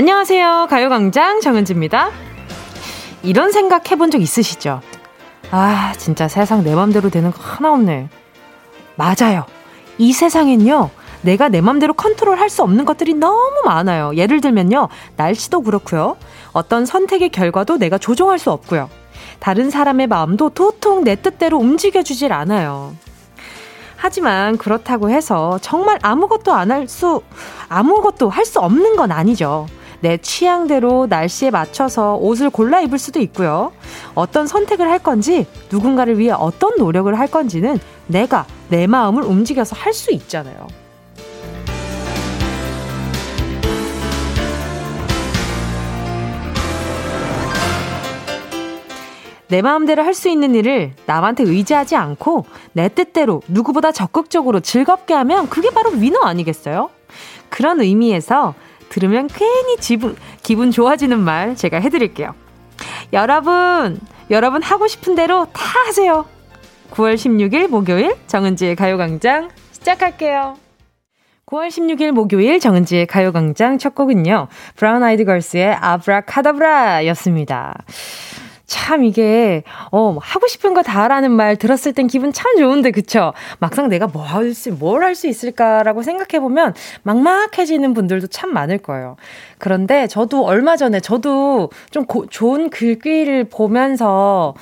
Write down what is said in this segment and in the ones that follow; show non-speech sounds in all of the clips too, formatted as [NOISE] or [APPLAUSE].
안녕하세요. 가요광장 정은지입니다. 이런 생각 해본 적 있으시죠? 아, 진짜 세상 내 맘대로 되는 거 하나 없네. 맞아요. 이 세상엔요, 내가 내 맘대로 컨트롤 할 수 없는 것들이 너무 많아요. 예를 들면요, 날씨도 그렇고요. 어떤 선택의 결과도 내가 조종할 수 없고요. 다른 사람의 마음도 도통 내 뜻대로 움직여주질 않아요. 하지만 그렇다고 해서 정말 아무것도 안 할 수, 아무것도 할 수 없는 건 아니죠. 내 취향대로 날씨에 맞춰서 옷을 골라 입을 수도 있고요. 어떤 선택을 할 건지, 누군가를 위해 어떤 노력을 할 건지는 내가 내 마음을 움직여서 할 수 있잖아요. 내 마음대로 할 수 있는 일을 남한테 의지하지 않고 내 뜻대로 누구보다 적극적으로 즐겁게 하면 그게 바로 위너 아니겠어요? 그런 의미에서 들으면 괜히 지분, 기분 좋아지는 말 제가 해드릴게요. 여러분, 여러분 하고 싶은 대로 다 하세요. 9월 16일 목요일 정은지의 가요광장 시작할게요. 9월 16일 목요일 정은지의 가요광장 첫 곡은요. 브라운 아이드 걸스의 아브라카다브라 였습니다. 참 이게 어 하고 싶은 거 다라는 말 들었을 땐 기분 참 좋은데 그쵸? 막상 내가 뭐 할 수 뭘 할 수 있을까라고 생각해 보면 막막해지는 분들도 참 많을 거예요. 그런데 저도 얼마 전에 저도 좀 고, 좋은 글귀를 보면서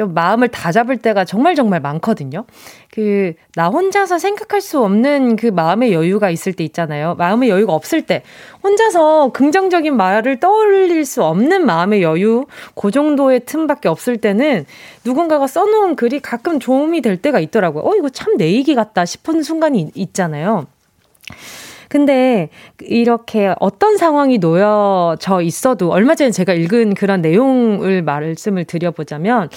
좀 마음을 다잡을 때가 정말 정말 많거든요. 그, 나 혼자서 생각할 수 없는 그 마음의 여유가 있을 때 있잖아요. 마음의 여유가 없을 때, 혼자서 긍정적인 말을 떠올릴 수 없는 마음의 여유, 그 정도의 틈밖에 없을 때는 누군가가 써놓은 글이 가끔 도움이 될 때가 있더라고요. 어, 이거 참 내 얘기 같다 싶은 순간이 있잖아요. 근데 이렇게 어떤 상황이 놓여져 있어도 얼마 전에 제가 읽은 그런 내용을 말씀을 드려보자면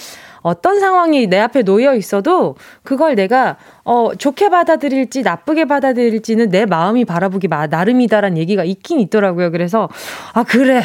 어떤 상황이 내 앞에 놓여 있어도 그걸 내가 어 좋게 받아들일지 나쁘게 받아들일지는 내 마음이 바라보기 나름이다라는 얘기가 있긴 있더라고요. 그래서 아 그래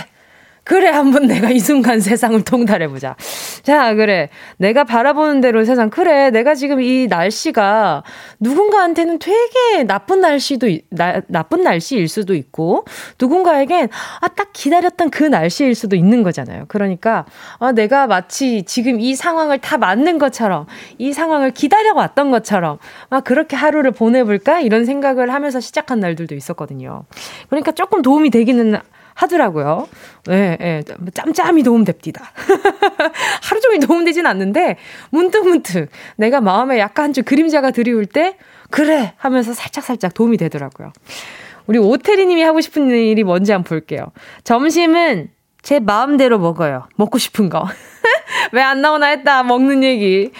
그래, 한번 내가 이 순간 세상을 통달해 보자. 자, 그래. 내가 바라보는 대로 세상. 그래, 내가 지금 이 날씨가 누군가한테는 되게 나쁜 날씨도, 나, 나쁜 날씨일 수도 있고, 누군가에겐, 아, 딱 기다렸던 그 날씨일 수도 있는 거잖아요. 그러니까, 아, 내가 마치 지금 이 상황을 다 맞는 것처럼, 이 상황을 기다려 왔던 것처럼, 아, 그렇게 하루를 보내 볼까? 이런 생각을 하면서 시작한 날들도 있었거든요. 그러니까 조금 도움이 되기는 하더라고요. 예, 예. 짬짬이 도움됩니다. [LAUGHS] 하루 종일 도움되진 않는데, 문득문득 내가 마음에 약간 좀 그림자가 드리울 때, 그래! 하면서 살짝살짝 도움이 되더라고요. 우리 오태리 님이 하고 싶은 일이 뭔지 한번 볼게요. 점심은 제 마음대로 먹어요. 먹고 싶은 거. [LAUGHS] 왜 안 나오나 했다. 먹는 얘기.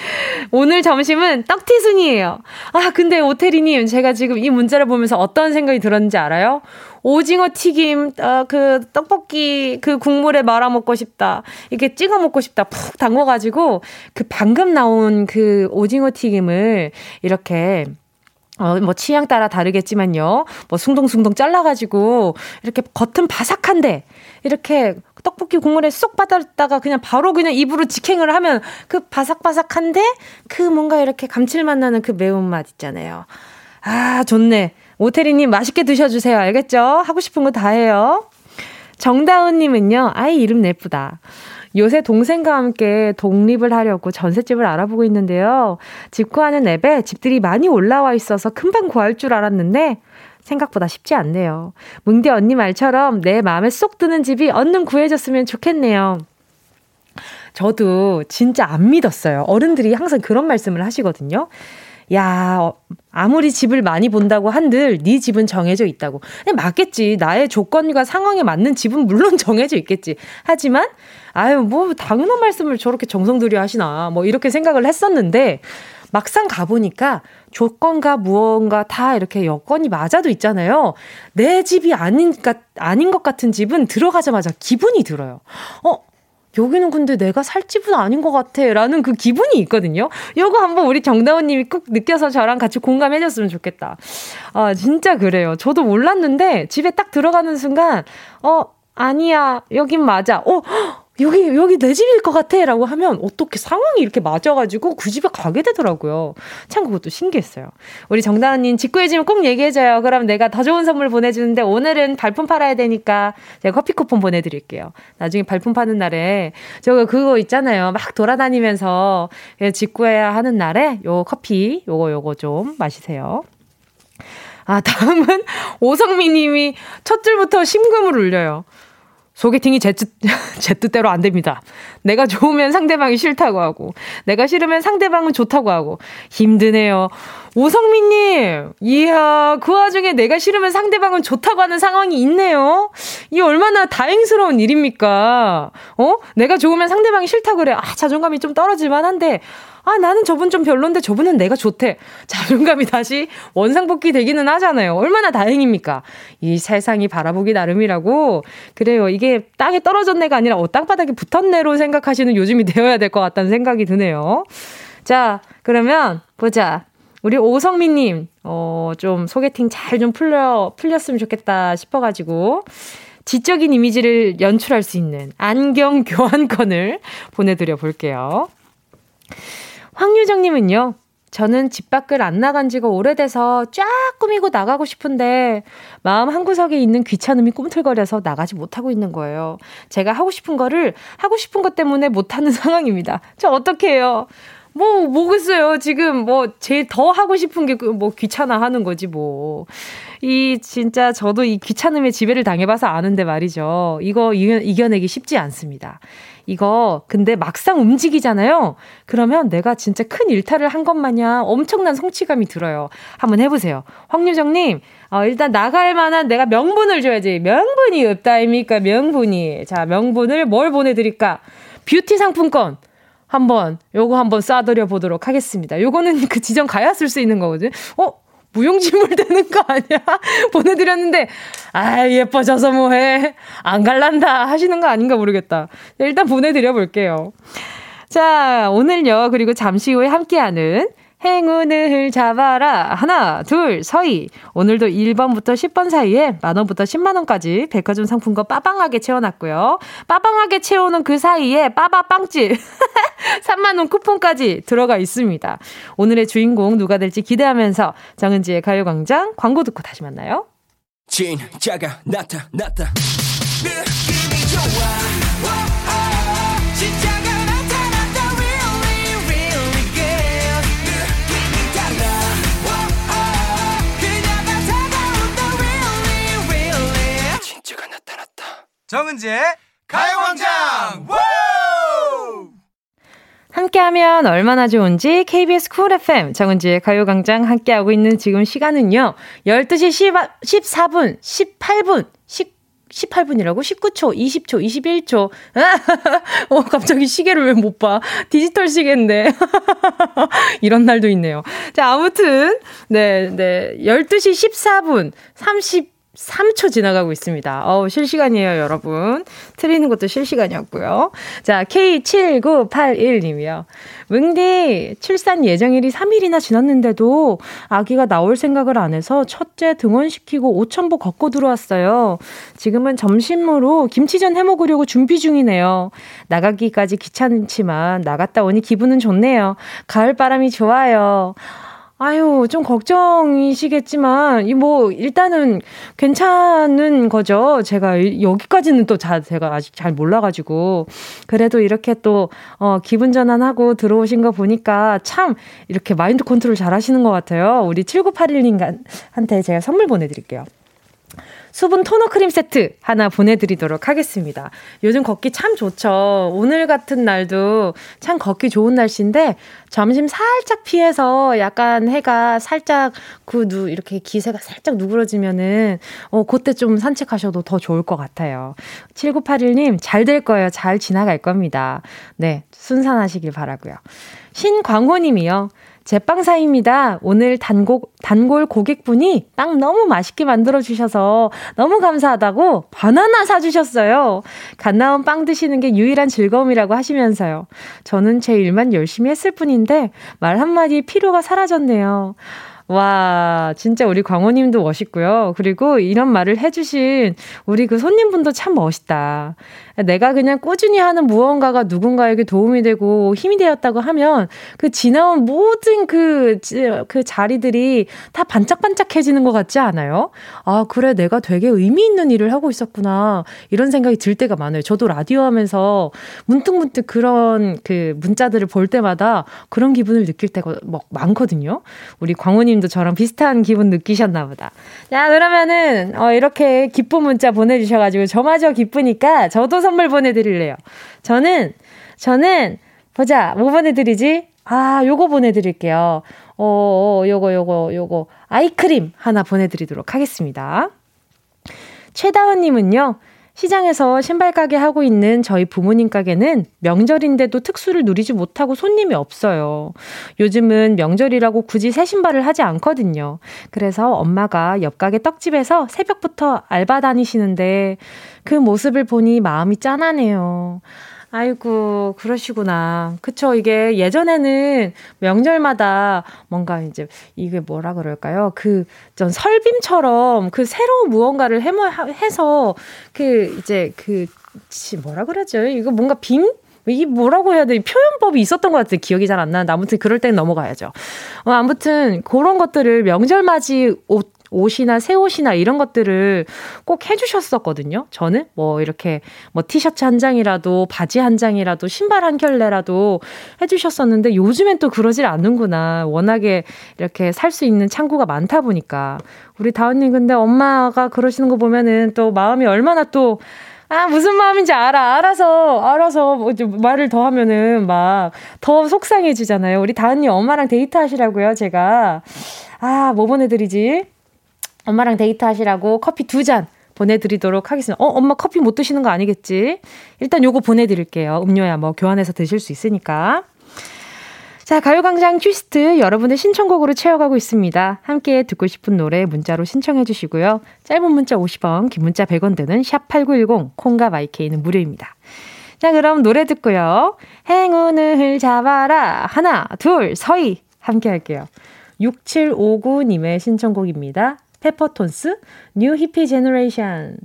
오늘 점심은 떡튀순이에요. 아, 근데 오태리님, 제가 지금 이 문자를 보면서 어떤 생각이 들었는지 알아요? 오징어 튀김, 어, 그 떡볶이 그 국물에 말아 먹고 싶다. 이렇게 찍어 먹고 싶다. 푹 담궈가지고 그 방금 나온 그 오징어 튀김을 이렇게 어, 뭐, 취향 따라 다르겠지만요. 뭐, 숭덩숭덩 잘라가지고, 이렇게 겉은 바삭한데, 이렇게 떡볶이 국물에 쏙 빠졌다가 그냥 바로 그냥 입으로 직행을 하면 그 바삭바삭한데, 그 뭔가 이렇게 감칠맛 나는 그 매운맛 있잖아요. 아, 좋네. 오태리님 맛있게 드셔주세요. 알겠죠? 하고 싶은 거 다 해요. 정다은님은요, 아이 이름 예쁘다. 요새 동생과 함께 독립을 하려고 전셋집을 알아보고 있는데요. 집 구하는 앱에 집들이 많이 올라와 있어서 금방 구할 줄 알았는데 생각보다 쉽지 않네요. 뭉디 언니 말처럼 내 마음에 쏙 드는 집이 얼른 구해졌으면 좋겠네요. 저도 진짜 안 믿었어요. 어른들이 항상 그런 말씀을 하시거든요. 야, 어, 아무리 집을 많이 본다고 한들 네 집은 정해져 있다고. 네, 맞겠지. 나의 조건과 상황에 맞는 집은 물론 [LAUGHS] 정해져 있겠지. 하지만 아유, 뭐 당연한 말씀을 저렇게 정성 들여 하시나. 뭐 이렇게 생각을 했었는데 막상 가보니까 조건과 무언가 다 이렇게 여건이 맞아도 있잖아요. 내 집이 아닌, 아닌 것 같은 집은 들어가자마자 기분이 들어요. 어, 여기는 근데 내가 살 집은 아닌 것 같아. 라는 그 기분이 있거든요. 요거 한번 우리 정다운 님이 꼭 느껴서 저랑 같이 공감해 줬으면 좋겠다. 아, 진짜 그래요. 저도 몰랐는데 집에 딱 들어가는 순간, 어, 아니야. 여긴 맞아. 어, 여기, 여기 내 집일 것 같아. 라고 하면 어떻게 상황이 이렇게 맞아가지고 그 집에 가게 되더라고요. 참 그것도 신기했어요. 우리 정다은님 직구해지면 꼭 얘기해줘요. 그럼 내가 더 좋은 선물 보내주는데 오늘은 발품 팔아야 되니까 제가 커피 쿠폰 보내드릴게요. 나중에 발품 파는 날에 저거 그거 있잖아요. 막 돌아다니면서 직구해야 하는 날에 요 커피 요거 요거 좀 마시세요. 아, 다음은 [LAUGHS] 오성미 님이 첫 줄부터 심금을 울려요. 소개팅이 제, 뜻, [LAUGHS] 제 뜻대로 안 됩니다. 내가 좋으면 상대방이 싫다고 하고, 내가 싫으면 상대방은 좋다고 하고, 힘드네요. 오성민님, 이야, 그 와중에 내가 싫으면 상대방은 좋다고 하는 상황이 있네요? 이 얼마나 다행스러운 일입니까? 어? 내가 좋으면 상대방이 싫다 그래. 아, 자존감이 좀 떨어질만 한데, 아, 나는 저분 좀 별론데 저분은 내가 좋대. 자존감이 다시 원상복귀 되기는 하잖아요. 얼마나 다행입니까? 이 세상이 바라보기 나름이라고. 그래요. 이게 땅에 떨어졌네가 아니라 어, 땅바닥에 붙었네로 생각하시는 요즘이 되어야 될 것 같다는 생각이 드네요. 자, 그러면 보자. 우리 오성민님, 어, 좀 소개팅 잘 좀 풀려, 풀렸으면 좋겠다 싶어가지고, 지적인 이미지를 연출할 수 있는 안경 [LAUGHS] 교환권을 보내드려 볼게요. 황유정님은요, 저는 집 밖을 안 나간 지가 오래돼서 쫙 꾸미고 나가고 싶은데 마음 한구석에 있는 귀찮음이 꿈틀거려서 나가지 못하고 있는 거예요. 제가 하고 싶은 거를 하고 싶은 것 때문에 못하는 [LAUGHS] 상황입니다. 저 어떡해요? 뭐, 뭐겠어요. 지금 뭐, 제일 더 하고 싶은 게 뭐 귀찮아 하는 거지 뭐. 이, 진짜 저도 이 귀찮음에 지배를 당해봐서 아는데 말이죠. 이거 이겨내기 쉽지 않습니다. 이거 근데 막상 움직이잖아요. 그러면 내가 진짜 큰 일탈을 한 것 마냥 엄청난 성취감이 들어요. 한번 해보세요. 황유정님, 어, 일단 나갈 만한 내가 명분을 줘야지. 명분이 없다입니까? 명분이. 자, 명분을 뭘 보내드릴까? 뷰티 상품권. 한번 요거 한번 쏴드려 보도록 하겠습니다. 요거는 [LAUGHS] 그 지점 가야 쓸 수 있는 거거든. 어? 무용지물 [LAUGHS] 되는 거 아니야? [LAUGHS] 보내드렸는데, 아, 예뻐져서 뭐해. 안 갈란다. 하시는 거 아닌가 모르겠다. 일단 보내드려 볼게요. 자, 오늘요. 그리고 잠시 후에 함께하는 행운을 잡아라. 하나, 둘, 서희. 오늘도 1번부터 10번 사이에 만원부터 10만원까지 백화점 상품권 빠방하게 채워놨고요. 빠방하게 채우는 그 사이에 빠바빵집 3만원 [LAUGHS] 쿠폰까지 들어가 있습니다. 오늘의 주인공 누가 될지 기대하면서 정은지의 가요광장 광고 듣고 다시 만나요. 진짜가 나타났다. 정은지의 가요광장 함께하면 얼마나 좋은지 KBS 쿨 FM 정은지의 가요광장 함께하고 있는 지금 시간은요 12시 10, 14분 18분 10 18분이라고? 19초, 20초, 21초. 어, 갑자기 시계를 왜 못 봐? 디지털 시계인데. [LAUGHS] 이런 날도 있네요. 자, 아무튼, 네, 네. 12시 14분 30 3초 지나가고 있습니다. 어우, 실시간이에요, 여러분. 틀리는 것도 실시간이었고요. 자, K7981님이요. 뭉디, 출산 예정일이 3일이나 지났는데도 아기가 나올 생각을 안 해서 첫째 등원시키고 5천보 걷고 들어왔어요. 지금은 점심으로 김치전 해 먹으려고 준비 중이네요. 나가기까지 귀찮지만 나갔다 오니 기분은 좋네요. 가을 바람이 좋아요. 아유, 좀 걱정이시겠지만, 이 뭐, 일단은 괜찮은 거죠. 제가 여기까지는 또 자, 제가 아직 잘 몰라가지고. 그래도 이렇게 또, 어, 기분 전환하고 들어오신 거 보니까 참 이렇게 마인드 컨트롤 잘 하시는 것 같아요. 우리 7981님한테 제가 선물 보내드릴게요. 수분 토너 크림 세트 하나 보내드리도록 하겠습니다. 요즘 걷기 참 좋죠. 오늘 같은 날도 참 걷기 좋은 날씨인데 점심 살짝 피해서 약간 해가 살짝 그 누, 이렇게 기세가 살짝 누그러지면은 어, 그때 좀 산책하셔도 더 좋을 것 같아요. 7981님 잘 될 거예요. 잘 지나갈 겁니다. 네. 순산하시길 바라고요. 신광호 님이요. 제빵사입니다. 오늘 단골, 단골 고객분이 빵 너무 맛있게 만들어주셔서 너무 감사하다고 바나나 사주셨어요. 갓 나온 빵 드시는 게 유일한 즐거움이라고 하시면서요. 저는 제 일만 열심히 했을 뿐인데 말 한마디 피로가 사라졌네요. 와, 진짜 우리 광호님도 멋있고요. 그리고 이런 말을 해주신 우리 그 손님분도 참 멋있다. 내가 그냥 꾸준히 하는 무언가가 누군가에게 도움이 되고 힘이 되었다고 하면 그 지나온 모든 그, 그 자리들이 다 반짝반짝해지는 것 같지 않아요? 아, 그래, 내가 되게 의미 있는 일을 하고 있었구나. 이런 생각이 들 때가 많아요. 저도 라디오 하면서 문득문득 그런 그 문자들을 볼 때마다 그런 기분을 느낄 때가 막 많거든요. 우리 광호님도 저랑 비슷한 기분 느끼셨나 보다. 자, 그러면은, 어, 이렇게 기쁜 문자 보내주셔가지고 저마저 기쁘니까 저도 선물 보내드릴래요. 저는, 저는, 보자, 뭐 보내드리지? 아, 요거 보내드릴게요. 어, 어, 요거, 요거, 요거. 아이크림 하나 보내드리도록 하겠습니다. 최다은님은요, 시장에서 신발 가게 하고 있는 저희 부모님 가게는 명절인데도 특수를 누리지 못하고 손님이 없어요. 요즘은 명절이라고 굳이 새 신발을 하지 않거든요. 그래서 엄마가 옆 가게 떡집에서 새벽부터 알바 다니시는데 그 모습을 보니 마음이 짠하네요. 아이고, 그러시구나. 그쵸. 이게 예전에는 명절마다 뭔가 이제 이게 뭐라 그럴까요? 그, 전 설빔처럼 그 새로운 무언가를 해모, 해서 그 이제 그, 뭐라 그러죠? 이거 뭔가 빔? 이게 뭐라고 해야 돼? 표현법이 있었던 것 같아요. 기억이 잘 안 나는데 아무튼 그럴 땐 넘어가야죠. 어, 아무튼 그런 것들을 명절 맞이 옷 옷이나 새 옷이나 이런 것들을 꼭 해주셨었거든요. 저는 뭐 이렇게 뭐 티셔츠 한 장이라도 바지 한 장이라도 신발 한 켤레라도 해주셨었는데 요즘엔 또 그러질 않는구나. 워낙에 이렇게 살 수 있는 창구가 많다 보니까 우리 다은님 근데 엄마가 그러시는 거 보면은 또 마음이 얼마나 또 아, 무슨 마음인지 알아. 알아서, 알아서, 뭐, 말을 더 하면은 막, 더 속상해지잖아요. 우리 다은님 엄마랑 데이트 하시라고요, 제가. 아, 뭐 보내드리지? 엄마랑 데이트 하시라고 커피 두 잔 보내드리도록 하겠습니다. 어, 엄마 커피 못 드시는 거 아니겠지? 일단 요거 보내드릴게요. 음료야 뭐 교환해서 드실 수 있으니까. 자, 가요광장 퀴스트 여러분의 신청곡으로 채워가고 있습니다. 함께 듣고 싶은 노래 문자로 신청해 주시고요. 짧은 문자 50원, 긴 문자 100원 드는 샵8910, 콩과 마이케이는 무료입니다. 자, 그럼 노래 듣고요. 행운을 잡아라. 하나, 둘, 서희. 함께 할게요. 6759님의 신청곡입니다. 페퍼톤스, New Hippie Generation.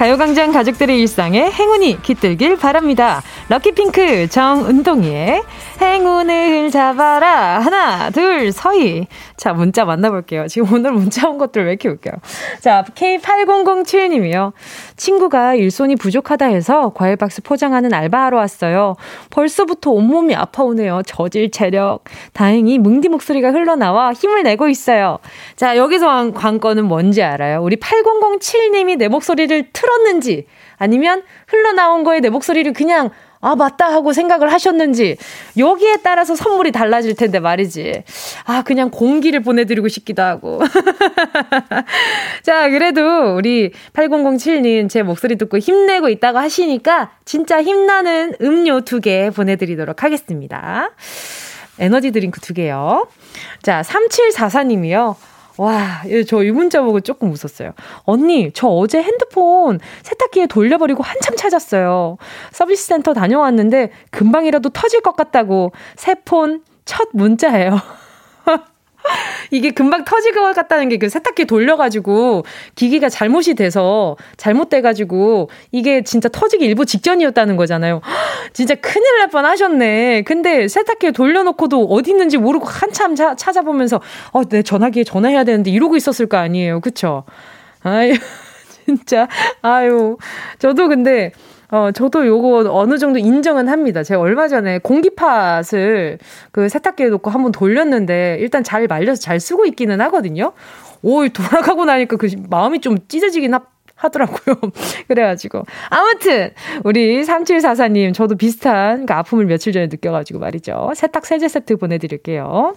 가요광장 가족들의 일상에 행운이 깃들길 바랍니다. Lucky Pink 정은동이의 행운을 잡아라. 하나, 둘, 서희. 자, 문자 만나볼게요. 지금 오늘 문자 온 것들 왜 이렇게 웃겨요. 자, K8007님이요. 친구가 일손이 부족하다 해서 과일 박스 포장하는 알바하러 왔어요. 벌써부터 온몸이 아파오네요. 저질 체력. 다행히 뭉디 목소리가 흘러나와 힘을 내고 있어요. 자, 여기서 관건은 뭔지 알아요? 우리 8007님이 내 목소리를 틀 었는지 아니면 흘러나온 거에 내 목소리를 그냥 아, 맞다 하고 생각을 하셨는지, 여기에 따라서 선물이 달라질 텐데 말이지. 아, 그냥 공기를 보내드리고 싶기도 하고. [LAUGHS] 자, 그래도 우리 8007님 제 목소리 듣고 힘내고 있다고 하시니까 진짜 힘나는 음료 두 개 보내드리도록 하겠습니다. 에너지 드링크 두 개요. 자, 3744님이요. 와, 저 이 문자 보고 조금 웃었어요. 언니, 저 어제 핸드폰 세탁기에 돌려버리고 한참 찾았어요. 서비스 센터 다녀왔는데 금방이라도 터질 것 같다고 새 폰 첫 문자예요. [LAUGHS] [LAUGHS] 이게 금방 터질 것 같다는 게 그 세탁기 돌려가지고 기기가 잘못이 돼서 잘못돼가지고 이게 진짜 터지기 일부 직전이었다는 거잖아요. [GASPS] 진짜 큰일 날 뻔 하셨네. 근데 세탁기에 돌려놓고도 어디 있는지 모르고 한참 자, 찾아보면서 어, 내 전화기에 전화해야 되는데 이러고 있었을 거 아니에요. 그쵸? 아유, [LAUGHS] 진짜. 아유. 저도 근데 어, 저도 요거 어느 정도 인정은 합니다. 제가 얼마 전에 공기팟을 그 세탁기에 놓고 한번 돌렸는데 일단 잘 말려서 잘 쓰고 있기는 하거든요. 오, 돌아가고 나니까 그 마음이 좀 찢어지긴 하, 하더라고요. [LAUGHS] 그래가지고. 아무튼, 우리 3744님, 저도 비슷한 그 아픔을 며칠 전에 느껴가지고 말이죠. 세탁 세제 세트 보내드릴게요.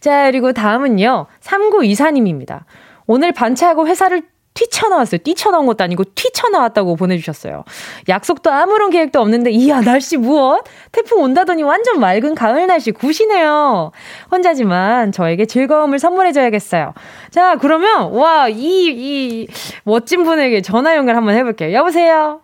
자, 그리고 다음은요. 3924님입니다. 오늘 반차하고 회사를 튀쳐나왔어요. 뛰쳐나온 것도 아니고 튀쳐나왔다고 보내주셨어요. 약속도 아무런 계획도 없는데, 이야, 날씨 무엇? 태풍 온다더니 완전 맑은 가을 날씨 굿이네요. 혼자지만 저에게 즐거움을 선물해줘야겠어요. 자, 그러면, 와, 이, 이 멋진 분에게 전화 연결 한번 해볼게요. 여보세요?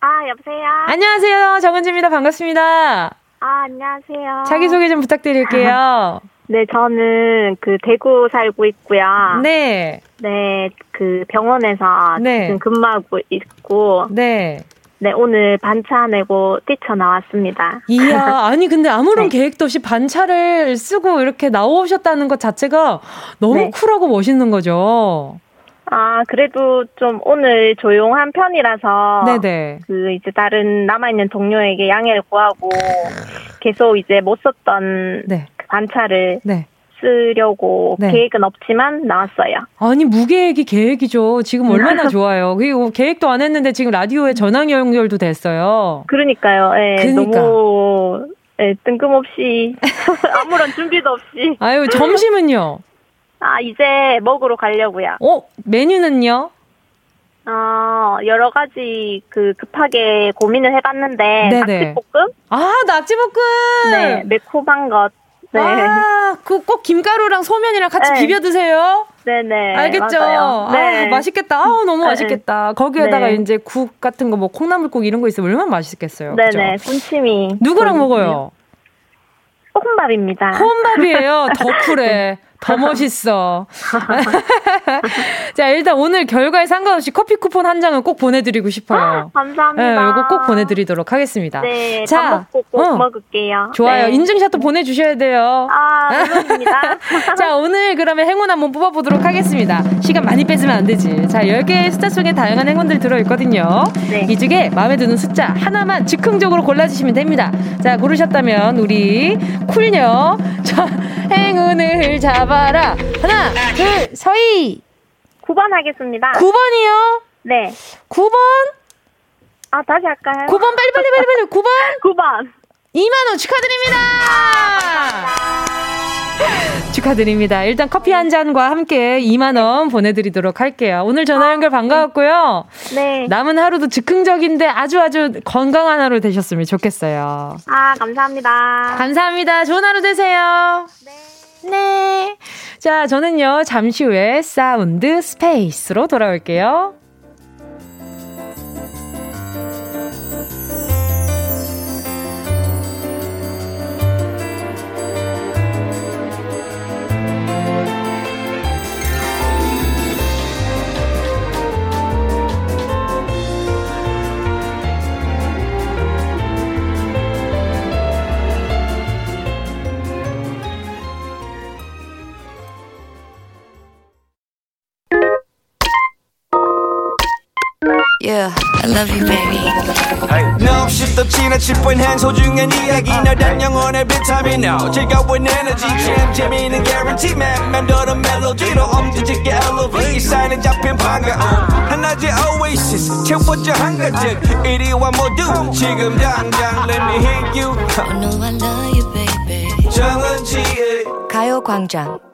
아, 여보세요? 안녕하세요. 정은지입니다. 반갑습니다. 아, 안녕하세요. 자기 소개 좀 부탁드릴게요. [LAUGHS] 네, 저는 그 대구 살고 있고요. 네. 네, 그 병원에서 네. 지금 근무하고 있고, 네. 네, 오늘 반차 내고 뛰쳐 나왔습니다. 이야, [LAUGHS] 아니, 근데 아무런 네. 계획도 없이 반차를 쓰고 이렇게 나오셨다는 것 자체가 너무 네. 쿨하고 멋있는 거죠. 아, 그래도 좀 오늘 조용한 편이라서, 네네. 그 이제 다른 남아있는 동료에게 양해를 구하고, 계속 이제 못 썼던 네. 그 반차를 네. 쓰려고 네. 계획은 없지만 나왔어요. 아니, 무계획이 계획이죠. 지금 얼마나 [LAUGHS] 좋아요. 그리고 계획도 안 했는데 지금 라디오에 전화 연결도 됐어요. 그러니까요. 예, 그러니까. 너무 예, 뜬금없이 [LAUGHS] 아무런 준비도 없이 아유, 점심은요? 아 이제 먹으러 가려고요. 어, 메뉴는요? 어 여러 가지 그 급하게 고민을 해봤는데 네네. 낙지볶음, 아, 낙지볶음! 네 매콤한 것, 네, 아, 그 꼭 김가루랑 소면이랑 같이 네. 비벼 드세요. 네네 알겠죠? 맞아요. 네 아, 맛있겠다. 아, 너무 네. 맛있겠다. 거기에다가 네. 이제 국 같은 거 뭐 콩나물국 이런 거 있으면 얼마나 맛있겠어요. 네네 군침이 누구랑 돌- 먹어요? 볶음밥입니다. 혼밥이에요. 더 [LAUGHS] 쿨해. 더 멋있어. [LAUGHS] 자, 일단 오늘 결과에 상관없이 커피 쿠폰 한 장은 꼭 보내드리고 싶어요. 감사합니다. 네, 이거 꼭 보내드리도록 하겠습니다. 네, 자, 밥 먹고 꼭 어. 먹을게요. 좋아요. 네. 인증샷도 보내주셔야 돼요. 아 물론입니다. [LAUGHS] 자, 오늘 그러면 행운 한번 뽑아보도록 하겠습니다. 시간 많이 뺏으면 안 되지. 자, 10개의 숫자 속에 다양한 행운들이 들어있거든요. 네. 이 중에 마음에 드는 숫자 하나만 즉흥적으로 골라주시면 됩니다. 자, 고르셨다면 우리 쿨녀. 자, 행운을 잡아라. 하나, 둘, 서희. 9번 하겠습니다. 9번이요. 네. 9번? 아 다시 할까요? 9번 빨리 빨리 빨리 빨리. 9번? 9번. 2만원 축하드립니다! 축하드립니다. 일단 커피 한 잔과 함께 2만 원 보내드리도록 할게요. 오늘 전화 연결 반가웠고요. 네. 남은 하루도 즉흥적인데 아주 아주 건강한 하루 되셨으면 좋겠어요. 아, 감사합니다. 감사합니다. 좋은 하루 되세요. 네. 네. 자, 저는요, 잠시 후에 Sound Space로 돌아올게요. Love you, baby. No, shift the 지나칠 뻔한 소중한 이야기. 너란 영혼의 비타민 No 즐거운 에너지. 참 재미있는 guarantee man. 만들어 멜로디로 엄지짓게 elevate. 이 사인에 잡힌 반가움. 하나의 oasis. 채워져 한 가득 이리 와 모두 지금 당장 let me hit you. I know I love you, baby. 정은지의 가요광장.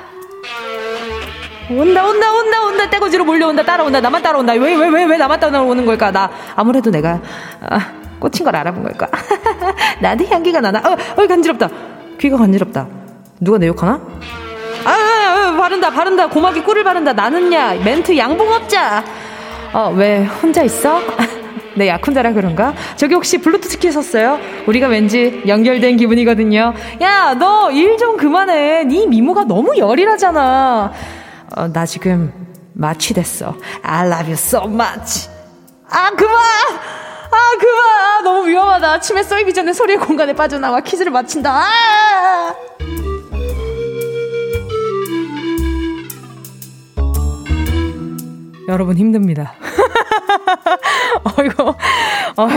온다 온다 온다 온다. 떼거지로 몰려온다. 따라온다. 나만 따라온다. 왜 왜 왜 왜 나만 따라오는 걸까? 나 아무래도 내가 아, 꽂힌 걸 알아본 걸까? [LAUGHS] 나한테 향기가 나나? 어, 어 간지럽다. 귀가 간지럽다. 누가 내 욕하나? 아, 아, 아 바른다 바른다. 고막이 꿀을 바른다. 나는야. 멘트 양봉업자. 어 왜 혼자 있어? [LAUGHS] 내 약혼자라 그런가? 저기 혹시 블루투스 켰었어요? 우리가 왠지 연결된 기분이거든요. 야, 너 일 좀 그만해. 네 미모가 너무 열일하잖아. 어, 나 지금 마취됐어. I love you so much. 아, 그만! 아, 그만! 아, 아, 너무 위험하다. 침에 쏘이기 전에 소리의 공간에 빠져나와 퀴즈를 맞힌다. 아! 여러분 힘듭니다. [LAUGHS] 어이구, 어,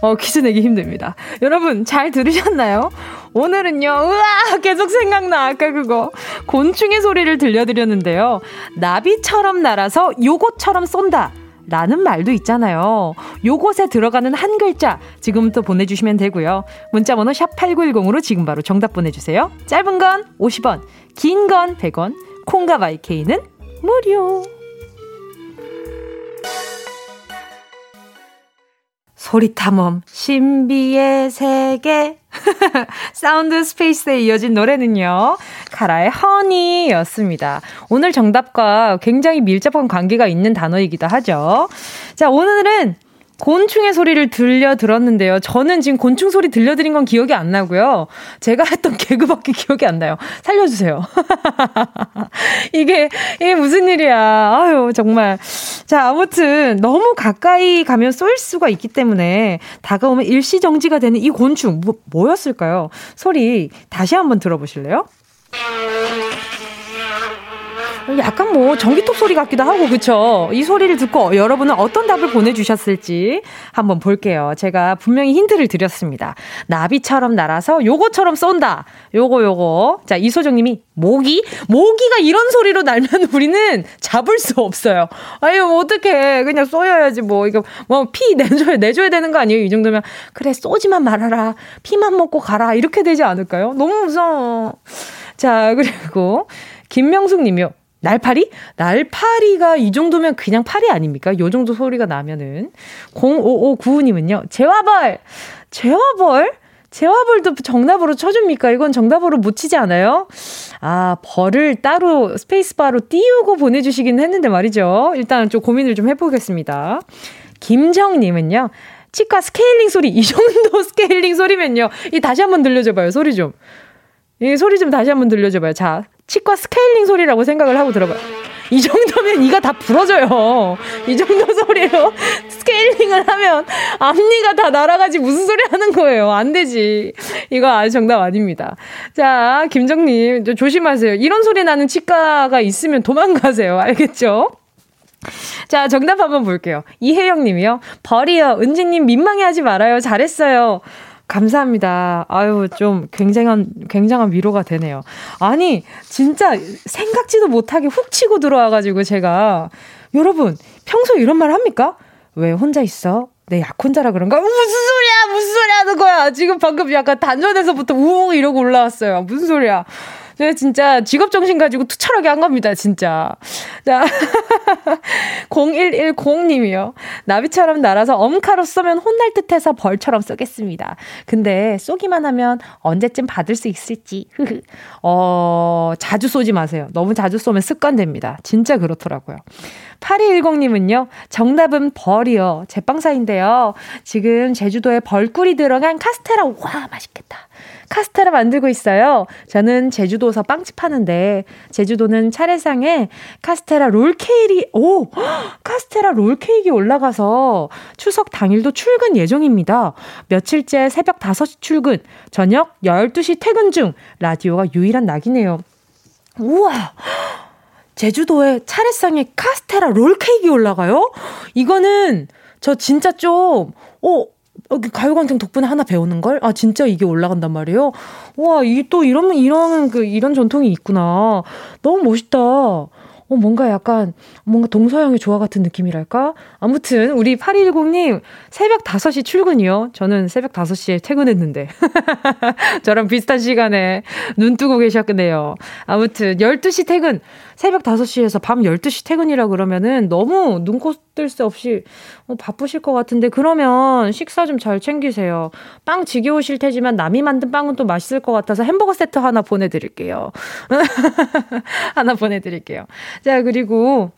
어, 퀴즈 내기 힘듭니다. 여러분 잘 들으셨나요? 오늘은요, 으아! 계속 생각나. 아까 그거. 곤충의 소리를 들려드렸는데요. 나비처럼 날아서 요것처럼 쏜다. 라는 말도 있잖아요. 요것에 들어가는 한 글자 지금부터 보내주시면 되고요. 문자번호 샵 8910으로 지금 바로 정답 보내주세요. 짧은 건 50원, 긴 건 100원, 콩과 마이케이는 무료. 소리탐험 신비의 세계. [LAUGHS] Sound Space에 이어진 노래는요 카라의 Honey였습니다. 오늘 정답과 굉장히 밀접한 관계가 있는 단어이기도 하죠. 자 오늘은 곤충의 소리를 들려 들었는데요. 저는 지금 곤충 소리 들려드린 건 기억이 안 나고요. 제가 했던 개그밖에 [LAUGHS] 기억이 안 나요. 살려주세요. [LAUGHS] 이게, 이게 무슨 일이야. 아유, 정말. 자, 아무튼 너무 가까이 가면 쏠 수가 있기 때문에 다가오면 일시정지가 되는 이 곤충, 뭐, 뭐였을까요? 소리 다시 한번 들어보실래요? 약간 뭐 전기톱 소리 같기도 하고 그쵸? 이 소리를 듣고 여러분은 어떤 답을 보내주셨을지 한번 볼게요. 제가 분명히 힌트를 드렸습니다. 나비처럼 날아서 요거처럼 쏜다. 요거 요거. 자 이소정님이 모기? 모기가 이런 소리로 날면 [LAUGHS] 우리는 잡을 수 없어요. 아유 뭐 어떡해 그냥 쏘여야지 뭐 이거 뭐 피 내줘야 내줘야 되는 거 아니에요? 이 정도면 그래 쏘지만 말아라. 피만 먹고 가라 이렇게 되지 않을까요? 너무 무서워. 자 그리고 김명숙 님이요. 날파리? 날파리가 이 정도면 그냥 파리 아닙니까? 요 정도 소리가 나면은. 0559님은요, 재화벌! 재화벌? 재화벌도 정답으로 쳐줍니까? 이건 정답으로 못 치지 않아요? 아, 벌을 따로 스페이스바로 띄우고 보내주시긴 했는데 말이죠. 일단 좀 고민을 좀 해보겠습니다. 김정님은요, 치과 스케일링 소리, 이 정도 [LAUGHS] 스케일링 소리면요. 이 다시 한번 들려줘봐요, 소리 좀. 이 소리 좀 다시 한번 들려줘봐요. 자, 치과 스케일링 소리라고 생각을 하고 들어봐요. 이 정도면 이가 다 부러져요. 이 정도 소리로 [LAUGHS] 스케일링을 하면 앞니가 다 날아가지 무슨 소리 하는 거예요. 안 되지. 이거 아주 정답 아닙니다. 자, 김정님, 조심하세요. 이런 소리 나는 치과가 있으면 도망가세요. 알겠죠? 자, 정답 한번 볼게요. 이혜영 님이요. 벌이요. 은지님 민망해 하지 말아요. 잘했어요. 감사합니다. 아유, 좀 굉장한, 굉장한 위로가 되네요. 아니, 진짜 생각지도 못하게 훅 치고 들어와가지고 제가, 여러분, 평소에 이런 말 합니까? 왜 혼자 있어? 내 약혼자라 그런가? 무슨 소리야! 무슨 소리 하는 거야! 지금 방금 약간 단전에서부터 우웅 이러고 올라왔어요. 무슨 소리야. 제가 진짜 직업정신 가지고 투철하게 한 겁니다, 진짜. 자, [LAUGHS] 0110님이요. 나비처럼 날아서 엄카로 쏘면 혼날 듯 해서 벌처럼 쏘겠습니다. 근데 쏘기만 하면 언제쯤 받을 수 있을지. 어, 자주 쏘지 마세요. 너무 자주 쏘면 습관됩니다. 진짜 그렇더라고요. 8210님은요, 정답은 벌이요. 제빵사인데요. 지금 제주도에 벌꿀이 들어간 카스테라, 와, 맛있겠다. 카스테라 만들고 있어요. 저는 제주도에서 빵집 하는데 제주도는 차례상에 카스테라 롤케이크 오 [GASPS] 카스테라 롤케이크 올라가서 추석 당일도 출근 예정입니다. 며칠째 새벽 5시 출근, 저녁 12시 퇴근 중 라디오가 유일한 낙이네요. 우와. 제주도에 차례상에 카스테라 롤케이크 올라가요? 이거는 저 진짜 좀, 어, 어, 그 가요광장 덕분에 하나 배우는 걸? 아, 진짜 이게 올라간단 말이에요? 와, 이게 또 이런, 이런, 그, 이런 전통이 있구나. 너무 멋있다. 어, 뭔가 약간, 뭔가 동서양의 조화 같은 느낌이랄까? 아무튼, 우리 8210님, 새벽 5시 출근이요. 저는 새벽 5시에 퇴근했는데. [LAUGHS] 저랑 비슷한 시간에 눈 뜨고 계셨네요. 아무튼, 12시 퇴근. 새벽 5시에서 밤 12시 퇴근이라 그러면은 너무 눈코 뜰 새 없이 어, 바쁘실 것 같은데 그러면 식사 좀 잘 챙기세요. 빵 지겨우실 테지만 남이 만든 빵은 또 맛있을 것 같아서 햄버거 세트 하나 보내드릴게요. [LAUGHS] 하나 보내드릴게요. 자, 그리고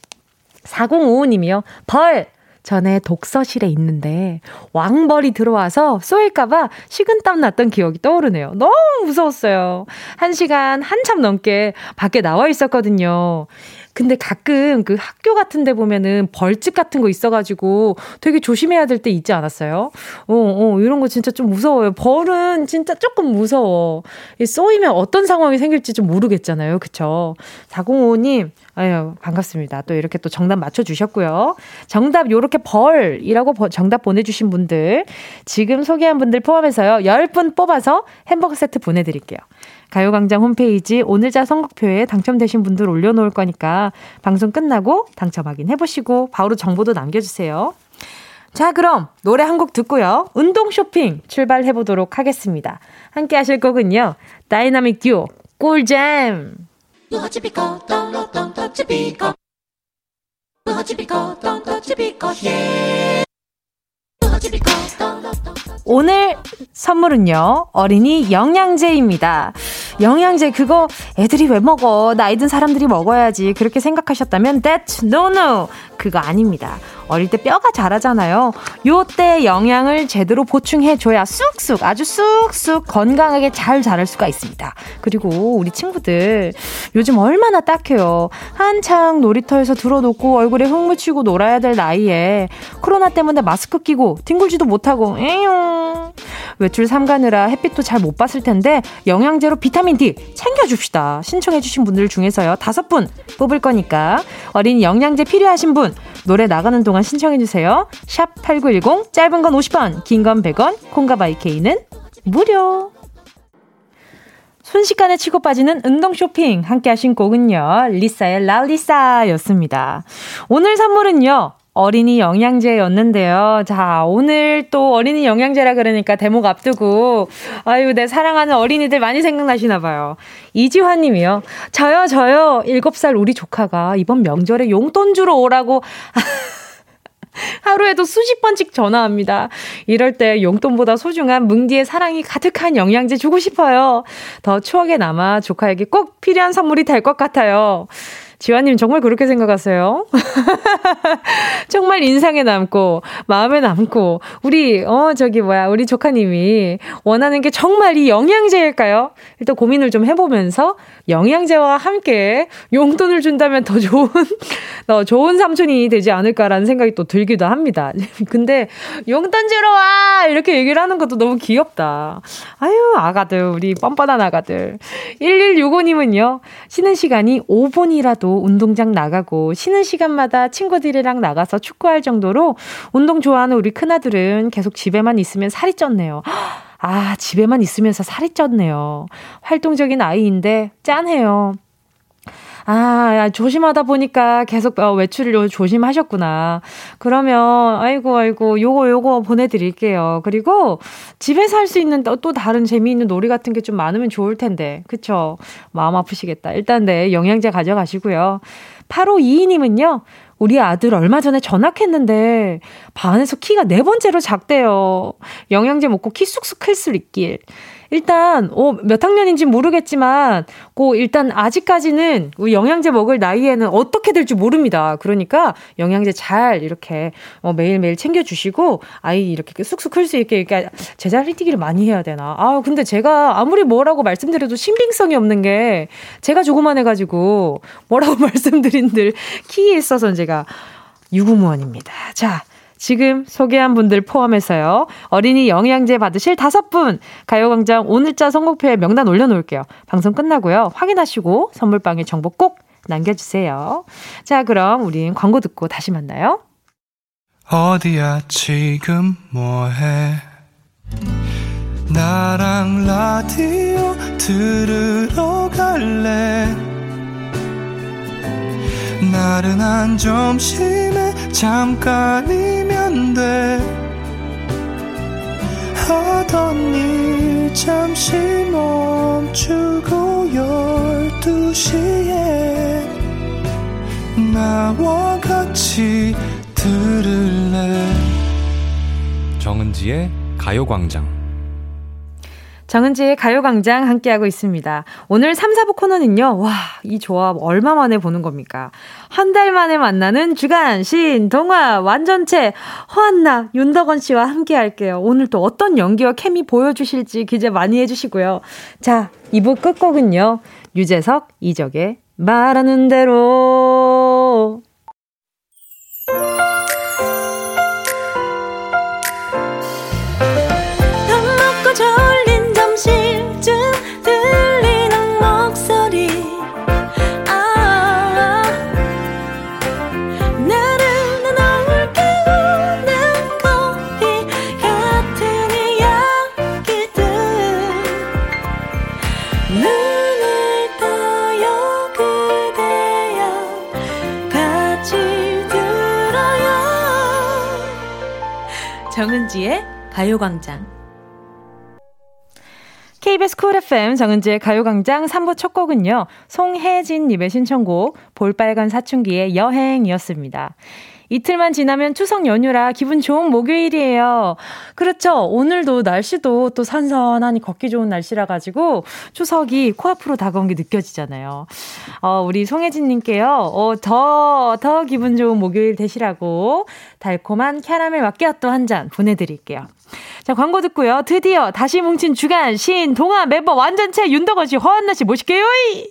4055님이요. 벌! 전에 독서실에 있는데 왕벌이 들어와서 쏘일까봐 식은땀 났던 기억이 떠오르네요. 너무 무서웠어요. 한 시간 한참 넘게 밖에 나와 있었거든요. 근데 가끔 그 학교 같은 데 보면은 벌집 같은 거 있어가지고 되게 조심해야 될 때 있지 않았어요? 어, 어, 이런 거 진짜 좀 무서워요. 벌은 진짜 조금 무서워. 쏘이면 어떤 상황이 생길지 좀 모르겠잖아요. 그쵸? 405님, 아유, 반갑습니다. 또 이렇게 또 정답 맞춰주셨고요. 정답, 요렇게 벌이라고 정답 보내주신 분들, 지금 소개한 분들 포함해서요, 10분 뽑아서 햄버거 세트 보내드릴게요. 가요광장 홈페이지 오늘자 선곡표에 당첨되신 분들 올려놓을 거니까 방송 끝나고 당첨 확인해보시고 바로 정보도 남겨주세요. 자, 그럼 노래 한 곡 듣고요. 운동 쇼핑 출발해보도록 하겠습니다. 함께 하실 곡은요. 다이나믹 듀오 꿀잼. 오늘 선물은요, 어린이 영양제입니다. 영양제 그거 애들이 왜 먹어? 나이 든 사람들이 먹어야지. 그렇게 생각하셨다면 that's no no. 그거 아닙니다. 어릴 때 뼈가 자라잖아요. 요때 영양을 제대로 보충해줘야 쑥쑥, 아주 쑥쑥 건강하게 잘 자랄 수가 있습니다. 그리고 우리 친구들 요즘 얼마나 딱해요. 한창 놀이터에서 들어놓고 얼굴에 흙 묻히고 놀아야 될 나이에 코로나 때문에 마스크 끼고 뒹굴지도 못하고, 에용. 외출 삼가느라 햇빛도 잘 못 봤을 텐데 영양제로 비타민 D 챙겨줍시다. 신청해주신 분들 중에서요. 다섯 분 뽑을 거니까 어린 영양제 필요하신 분 노래 나가는 동안 신청해주세요. 샵 8910, 짧은 건 50원, 긴 건 100원, 콩과 바이케이는 무료. 순식간에 치고 빠지는 운동 쇼핑 함께 하신 곡은요. 리사의 라리사였습니다. 오늘 선물은요. 어린이 영양제였는데요. 자, 오늘 또 어린이 영양제라 그러니까 대목 앞두고, 아유, 내 사랑하는 어린이들 많이 생각나시나 봐요. 이지환 님이요. 저요, 저요. 7살 우리 조카가 이번 명절에 용돈 주러 오라고. [LAUGHS] 하루에도 수십 번씩 전화합니다. 이럴 때 용돈보다 소중한 뭉디의 사랑이 가득한 영양제 주고 싶어요. 더 추억에 남아 조카에게 꼭 필요한 선물이 될 것 같아요. 지환님 정말 그렇게 생각하세요? [LAUGHS] 정말 인상에 남고 마음에 남고 우리 어 저기 뭐야 우리 조카님이 원하는 게 정말 이 영양제일까요? 일단 고민을 좀 해보면서 영양제와 함께 용돈을 준다면 더 좋은 [LAUGHS] 더 좋은 삼촌이 되지 않을까라는 생각이 또 들기도 합니다. [LAUGHS] 근데 용돈 주러 와 이렇게 얘기를 하는 것도 너무 귀엽다. 아유 아가들 우리 뻔뻔한 아가들 1165님은요 쉬는 시간이 5분이라도 운동장 나가고 쉬는 시간마다 친구들이랑 나가서 축구할 정도로 운동 좋아하는 우리 큰아들은 계속 집에만 있으면 살이 쪘네요. 아, 집에만 있으면서 살이 쪘네요. 활동적인 아이인데 짠해요. 아, 조심하다 보니까 계속 어, 외출을 조심하셨구나. 그러면, 아이고, 아이고, 요거, 요거 보내드릴게요. 그리고 집에서 할 수 있는 또, 또 다른 재미있는 놀이 같은 게 좀 많으면 좋을 텐데. 그쵸? 마음 아프시겠다. 일단 네, 영양제 가져가시고요. 8522님은요, 우리 아들 얼마 전에 전학했는데 반에서 키가 네 번째로 작대요. 영양제 먹고 키 쑥쑥 클 수 있길. 일단 어, 몇 학년인지 모르겠지만 고 일단 아직까지는 영양제 먹을 나이에는 어떻게 될지 모릅니다. 그러니까 영양제 잘 이렇게 어, 매일매일 챙겨 주시고 아이 이렇게 쑥쑥 클 수 있게 이렇게 제자리 뛰기를 많이 해야 되나. 아, 근데 제가 아무리 뭐라고 말씀드려도 신빙성이 없는 게 제가 조그만 해 가지고 뭐라고 [LAUGHS] 말씀드린들 키에 있어서 제가 유구무원입니다. 자, 지금 소개한 분들 포함해서요. 어린이 영양제 받으실 다섯 분 가요광장 오늘자 선곡표에 명단 올려놓을게요. 방송 끝나고요. 확인하시고 선물방에 정보 꼭 남겨주세요. 자, 그럼 우린 광고 듣고 다시 만나요. 어디야 지금 뭐해? 나랑 라디오 들으러 갈래? 나른한 점심에 잠깐이면 돼 하던 일 잠시 멈추고 열두 시에 나와 같이 들을래? 정은지의 가요광장 정은지의 가요광장 함께하고 있습니다. 오늘 3, 4부 코너는요, 와, 이 조합 얼마 만에 보는 겁니까? 한 달 만에 만나는 주간, 신, 동화, 완전체, 허한나, 윤덕원 씨와 함께 할게요. 오늘 또 어떤 연기와 케미 보여주실지 기대 많이 해주시고요. 자, 2부 끝곡은요, 유재석, 이적의 말하는 대로. 정은지의 가요광장. KBS 쿨 FM 정은지의 가요광장 3부 첫 곡은요. 송혜진님의 신청곡 볼빨간 사춘기의 여행이었습니다. 이틀만 지나면 추석 연휴라 기분 좋은 목요일이에요. 그렇죠. 오늘도 날씨도 또 선선하니 걷기 좋은 날씨라 가지고 추석이 코앞으로 다가온 게 느껴지잖아요. 어, 우리 송혜진 님께요. 어, 더, 더 기분 좋은 목요일 되시라고 달콤한 캐러멜 마끼아또 한 잔 보내드릴게요. 자, 광고 듣고요. 드디어 다시 뭉친 주간 신 동아 멤버 완전체 윤덕원 씨, 허한나 씨 모실게요. 이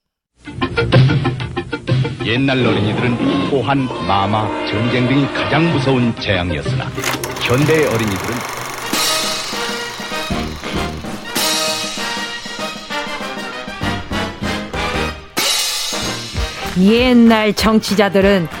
옛날 어린이들은 호환, 마마, 전쟁 등이 가장 무서운 재앙이었으나 현대의 어린이들은 옛날 정치자들은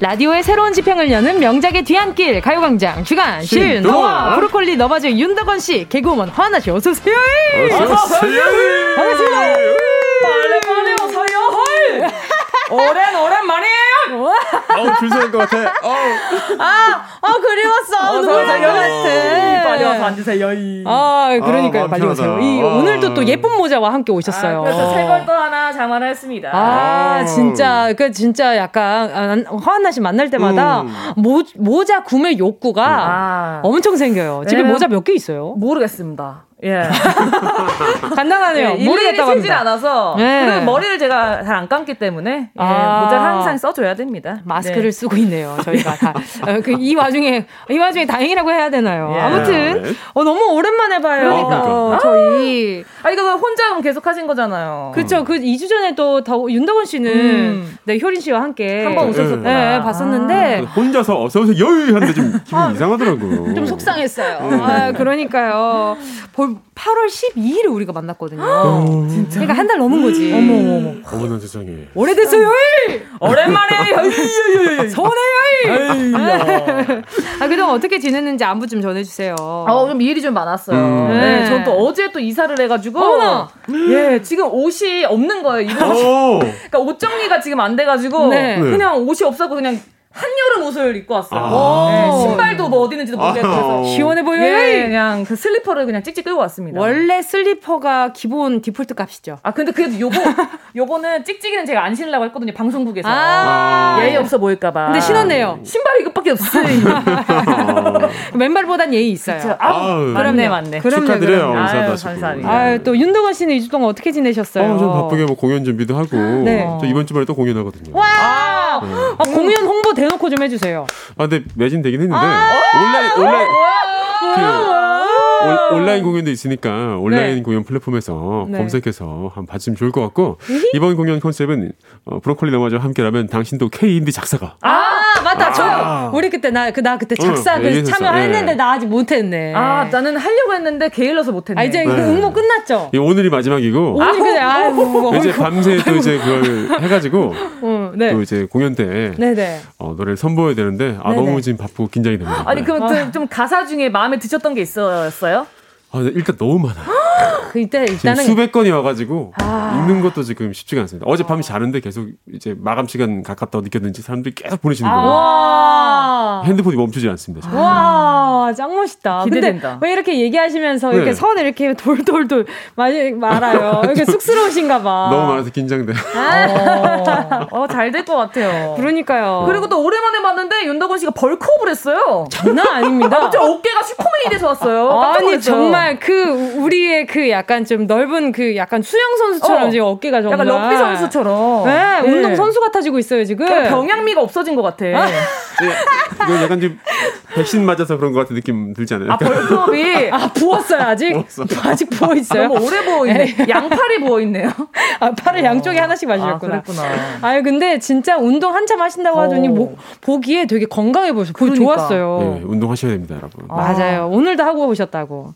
라디오의 새로운 지평을 여는 명작의 뒤안길 가요광장 주간 신동화 브로콜리 너바즈 윤덕원 씨 개그우먼 화나 씨 어서 오세요. 반갑습니다. 오랜 오랜만이에요. 어우, 줄서는 것 같아. 어우. 아, 아 그리웠어. 날것 같아. 빨리 와서 앉으세요. 이. 아, 그러니까요. 아, 빨리 오세요. 이 아. 오늘도 또 예쁜 모자와 함께 오셨어요. 아, 그래서 새 걸도 하나 장만했습니다. 아, 아. 진짜, 그, 진짜 약간, 아, 화한나 씨 만날 때마다 음. 모, 모자 구매 욕구가 아. 엄청 생겨요. 집에 네. 모자 몇 개 있어요? 모르겠습니다. 예. [LAUGHS] 간단하네요. 예, 모르겠다고 합니다. 않아서. 네. 그리고 머리를 제가 잘 안 감기 때문에 예, 아. 모자를 항상 써줘야 됩니다. 마스크를 네. 쓰고 있네요. 저희가 다. [LAUGHS] 어, 그, 이 와중에, 이 와중에 다행이라고 해야 되나요? 예. 아무튼, 네. 어, 너무 오랜만에 봐요. 그러니까. 어, 저희. 아 이거 혼자 계속 하신 거잖아요. 그쵸. 그 2주 전에 또 더, 윤덕원 씨는, 음. 네, 효린 씨와 함께. 한번 네. 웃었었구나. 네, 봤었는데, 혼자서 어서 오세요, 여유! 하는데 좀 기분이 이상하더라고. 아. 좀 속상했어요. 아, 그러니까요. 볼 8월 12일에 우리가 만났거든요. 진짜. 그러니까 한 달 넘은 거지. 어머 어머. 어머나 세상에. 오래됐어요. 오랜만에 [LAUGHS] 서운해요. 아, 그동안 어떻게 지냈는지 안부 좀 전해주세요. 어, 좀 일이 좀 많았어요. 음. 네. 네. 전또 어제 또 이사를 해가지고. 어머나. 예, 지금 옷이 없는 거예요. 오! 그러니까 옷 정리가 지금 안 돼가지고. 네. 그냥 옷이 없어서 그냥 한여름 옷을 입고 왔어요. 아. 네, 신발도 뭐 어디 있는지도 모르겠고. 그래서 시원해 보여요. 예, 그냥 그 슬리퍼를 그냥 찍찍 끌고 왔습니다. 원래 슬리퍼가 기본 디폴트 값이죠. 아, 근데 그래도 요거, 요거는 찍찍이는 제가 안 신으려고 했거든요, 방송국에서. 아. 예의 없어 보일까봐. 근데 신었네요. 신발이 이것밖에 없어요. [LAUGHS] 맨발보단 예의 있어요. 그쵸. 아, 아우. 맞네, 맞네. 그럼요, 축하드려요. 감사합니다. 아유, 또 윤동원 씨는 2주 동안 어떻게 지내셨어요? 어, 좀 바쁘게 뭐 공연 준비도 하고. 네. 저 이번 주말에 또 공연하거든요. 와! 아, 공연 홍보 대 놓고 좀 해주세요. 아, 근데 매진 되긴 했는데. 온라인, 온라인. 그, 온- 온라인 공연도 있으니까 온라인 네. 공연 플랫폼에서 네. 검색해서 한번 봐주시면 좋을 것 같고 이번 공연 컨셉은 어, 브로콜리 너마저와 함께라면 당신도 K 인디 작사가 아, 맞다. 저, 아. 우리 그때 나 그 나 그때 작사 응, 그. 참여했는데 예. 나 아직 못했네. 아 나는 하려고 했는데 게을러서 못했네. 아, 이제 그 네. 응모 끝났죠. 이 오늘이 마지막이고 오늘 그냥 아유 뭐. 이제 밤새 또 이제 그걸 해가지고 응, 네. 또 이제 공연 때 네네. 어, 노래를 선보여야 되는데 아 네네. 너무 지금 바쁘고 긴장이 됩니다. 아니 네. 그럼 그, 좀 가사 중에 마음에 드셨던 게 있었어요? 아, 네, 일단 너무 많아. [GASPS] 그때 지금 일단은 수백 건이 와가지고 아. 읽는 것도 지금 쉽지가 않습니다. 어제 밤에 자는데 계속 이제 마감 시간 가깝다고 느꼈는지 사람들이 계속 보내시는 거예요. 와. 핸드폰이 멈추지 않습니다. 지금. 와, 짱 멋있다. 기대된다. 근데 왜 이렇게 얘기하시면서 이렇게 네. 선을 이렇게 [LAUGHS] 돌돌돌 많이 말아요. [LAUGHS] 이렇게 쑥스러우신가 봐. 너무 많아서 긴장돼. 어, 잘 될 것 같아요. 그러니까요. 그리고 또 오랜만에 봤는데 윤덕원 씨가 벌크업을 했어요. 장난 아닙니다. [LAUGHS] 갑자기 어깨가 슈퍼맨이 돼서 왔어요. 아니 놀랐어요. 정말 그 우리의 그 약간 좀 넓은 그 약간 수영 선수처럼 어. 지금 어깨가 정말 약간 럭비 선수처럼. 네, 네. 운동 선수 같아지고 있어요 지금. 병양미가 없어진 것 같아. 예, 이거 약간 좀 백신 맞아서 그런 것 같은 느낌 들지 않아요? 아 벌크업이 아 부었어요 아직? 부었어. 아직 부어 있어요? 너무 오래 부어 있네. 양팔이 부어 있네요. 아 팔을 양쪽에 하나씩 아, 마셨구나. 그랬구나. 아유 근데 진짜 운동 한참 하신다고 하더니 어. 뭐, 보기에 되게 건강해 보여서 보기 그러니까. 좋았어요. 네, 운동하셔야 됩니다, 여러분. 맞아요. 오늘도 하고 오셨다고.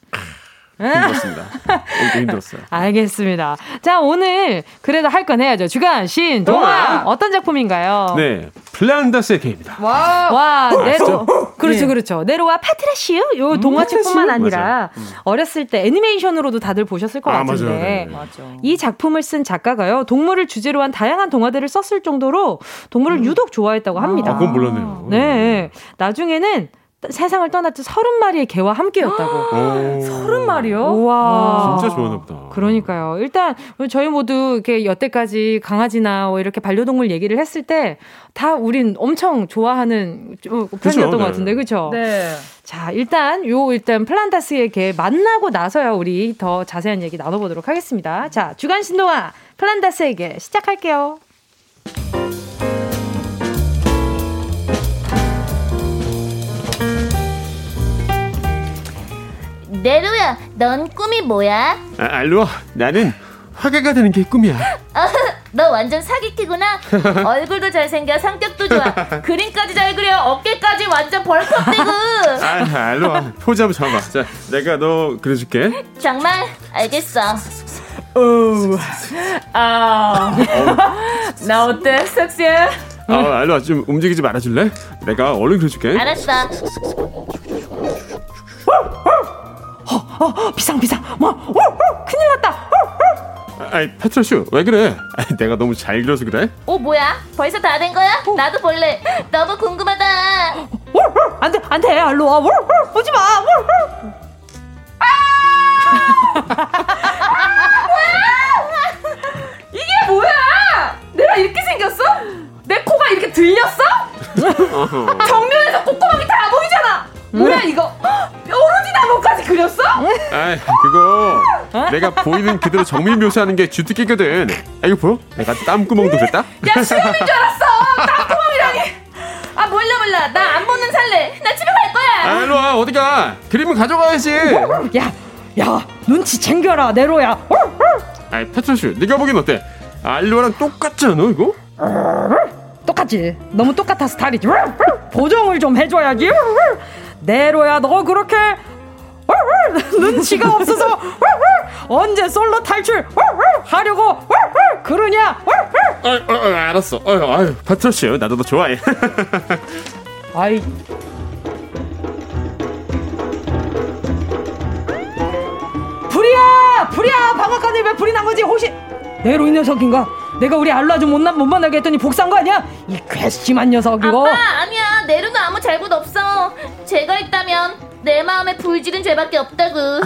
힘들었습니다. [LAUGHS] 오늘도 힘들었어요. 알겠습니다. 자, 오늘 그래도 할 건 해야죠. 주간 신 동화 동화. 어떤 작품인가요? 네, 플란다스의 K입니다. 와. 와, 네로. 그렇죠, 네. 그렇죠. 네로와 파트라시우? 요 동화책뿐만 아니라 어렸을 때 애니메이션으로도 다들 보셨을 것 아, 같은데. 맞아요. 네. 맞아. 이 작품을 쓴 작가가요, 동물을 주제로 한 다양한 동화들을 썼을 정도로 동물을 유독 좋아했다고 합니다. 아, 그건 몰랐네요. 네. 나중에는 세상을 떠났던 서른 마리의 개와 함께였다고. 오. 서른 마리요? 우와. 진짜 좋아하나 보다. 그러니까요. 일단 저희 모두 이렇게 여태까지 강아지나 뭐 이렇게 반려동물 얘기를 했을 때 다 우린 엄청 좋아하는 어, 편이었던 네. 것 같은데, 그렇죠? 네. 자, 일단 요 일단 플란다스의 개 만나고 나서야 우리 더 자세한 얘기 나눠보도록 하겠습니다. 자, 주간 신동화 플란다스의 개 시작할게요. 네루야, 넌 꿈이 뭐야? 아, 알로아, 나는 화가가 되는 게 꿈이야. 너 완전 사기키구나. [LAUGHS] 얼굴도 잘생겨, 성격도 좋아. 그림까지 잘 그려, 어깨까지 완전 벌컥대고. 아, 알로아, 포즈 한번 잡아봐. 자, 내가 너 그려줄게. 정말 알겠어. 아. 나 어때? 섹시해? 아, 알로아, 좀 움직이지 말아줄래? 내가 얼른 그려줄게. 알았어. 어, 비상 비상. 뭐? 어, 어, 큰일 났다. 어, 아이, 페트라슈, 왜 그래? 아이, 내가 너무 잘 그려서 그래? 어, 뭐야? 벌써 다 된 거야? 나도 볼래. 너무 궁금하다. 어, 어, 안 돼, 안 돼, 알로아. 어, 어, 오지 마. 어, 어. 이게 뭐야? 내가 이렇게 생겼어? 내 코가 이렇게 들렸어? [LAUGHS] 정면에서 콧구멍이 다 보이잖아. 뭐야 이거? 뾰루지 나무까지 그렸어? 아이, 그거 내가 보이는 그대로 정밀 묘사하는 게 주특기거든. 아, 이거 보여? 내가 땀구멍도 그랬다? 야 수염인 줄 알았어. 땀구멍이라니. 아 몰라 몰라. 나 안 보는 살래. 나 집에 갈 거야. 아, 알로아, 어디가? 그림은 가져가야지. 야, 야, 눈치 챙겨라, 어. 아이, 페트라슈, 네가 보기엔 어때? 알로아랑 똑같지 않아, 이거? 똑같지. 너무 똑같아 스타일이지. 보정을 좀 해줘야지. 네로야, 너 그렇게 [LAUGHS] 눈치가 없어서 언제 솔로 탈출 하려고 그러냐? 아, 아, 아, 알았어. 아유, 아유, 페트라슈, 나도 너 좋아해. [LAUGHS] 아이. 불이야, 불이야. 방앗간에 왜 불이 난 거지? 혹시 네로 이 녀석인가? 내가 우리 알라 좀못못 만나게 했더니 복사한 거 아니야? 이 괘씸한 녀석 이거. 아빠, 아니야. 네루는 아무 잘못 없어. 제가 있다면 내 마음에 불지른 죄밖에 없다고.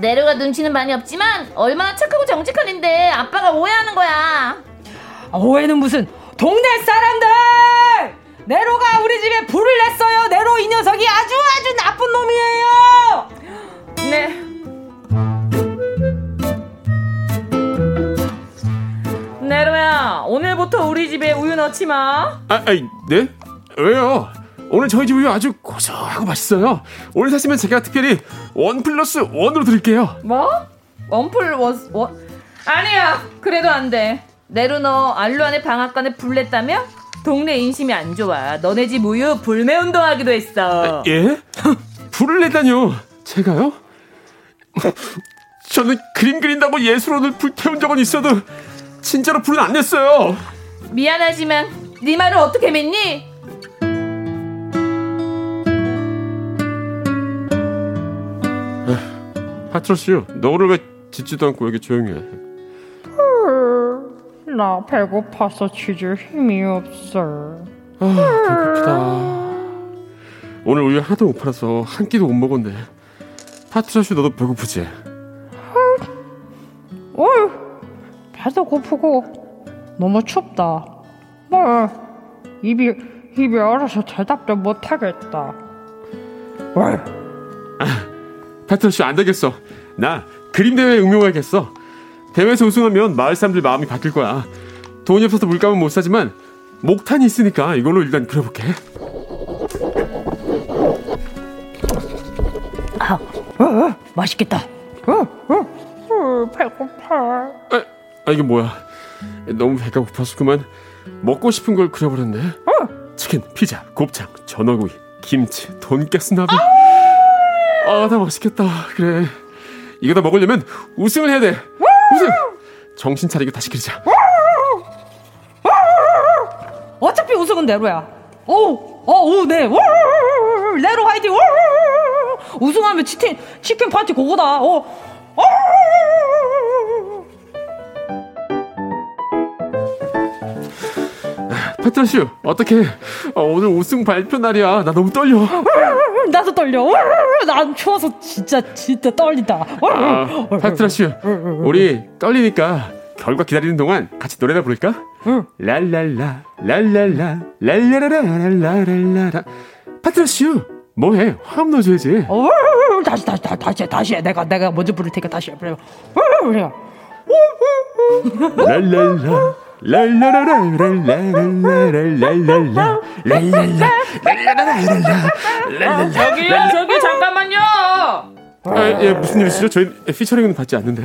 네루가 눈치는 많이 없지만 얼마나 착하고 정직한 인데 아빠가 오해하는 거야. 아, 오해는 무슨 동네 사람들 네로가 우리 집에 불을 냈어요 네로 이 녀석이 아주 아주 나쁜 놈이에요 네. 야 오늘부터 우리 집에 우유 넣지 마. 아, 아이, 네? 왜요? 오늘 저희 집 우유 아주 고소하고 맛있어요. 오늘 샀으면 제가 특별히 원 플러스 원으로 드릴게요. 뭐? 원, 원? 아니야. 그래도 안 돼. 네로 너 알루안의 방앗간에 불 냈다며? 동네 인심이 안 좋아. 너네 집 우유 불매 운동하기로 했어. 예? [LAUGHS] 불을 내다뇨. 제가요? 저는 그림 그린다고 예술원을 불태운 적은 있어도 진짜로 불은 안 냈어요. 미안하지만 네 말을 어떻게 믿니? 하트러슈, 너를 왜 짖지도 않고 왜 이렇게 조용히 해? 나 배고파서 짖을 힘이 없어. 아, 배고프다. 오늘 우유 하나도 못 팔아서 한 끼도 못 먹었네. 하트러슈, 너도 배고프지? 어휴, 배도 고프고 너무 춥다. 뭐 입이 입이 얼어서 대답도 못하겠다. 하트러슈, 안 되겠어. 나 그림 대회에 응용하겠어. 대회에서 우승하면 마을 사람들 마음이 바뀔 거야. 돈이 없어서 물감은 못 사지만 목탄이 있으니까 이걸로 일단 그려볼게. 어, 맛있겠다. 어, 배고파. 아, 아 이게 뭐야? 너무 배가 고파서 그만 먹고 싶은 걸 그려버렸네. 치킨, 피자, 곱창, 전어구이, 김치, 돈가스 나비. 아, 다 맛있겠다. 그래. 이거 다 먹으려면 우승을 해야 돼. 우승. 정신 차리고 다시 그리자. 어차피 우승은 네로야. 오, 어, 오, 네. 우, 네로 화이팅. 우, 우승하면 치킨 치킨 파티 그거다. 어. 페트라슈, 어떻게? 오늘 우승 발표 날이야. 나 너무 떨려. [LAUGHS] 나도 떨려. 난 추워서 진짜 진짜 떨린다. 아, 페트라슈, 우리 떨리니까 결과 기다리는 동안 같이 노래나 부를까? 랄랄라, 랄랄라, 랄라라라랄라랄라라. 페트라슈, 뭐해? 화음 넣어줘야지. 어, 다시 다시 다시 다시 다시 해. 내가 내가 먼저 부를 테니까 다시 해. 랄랄라. 저기요, 저기 잠깐만요. 아, 예, 무슨 일이시죠? 저희 피처링은 받지 않는데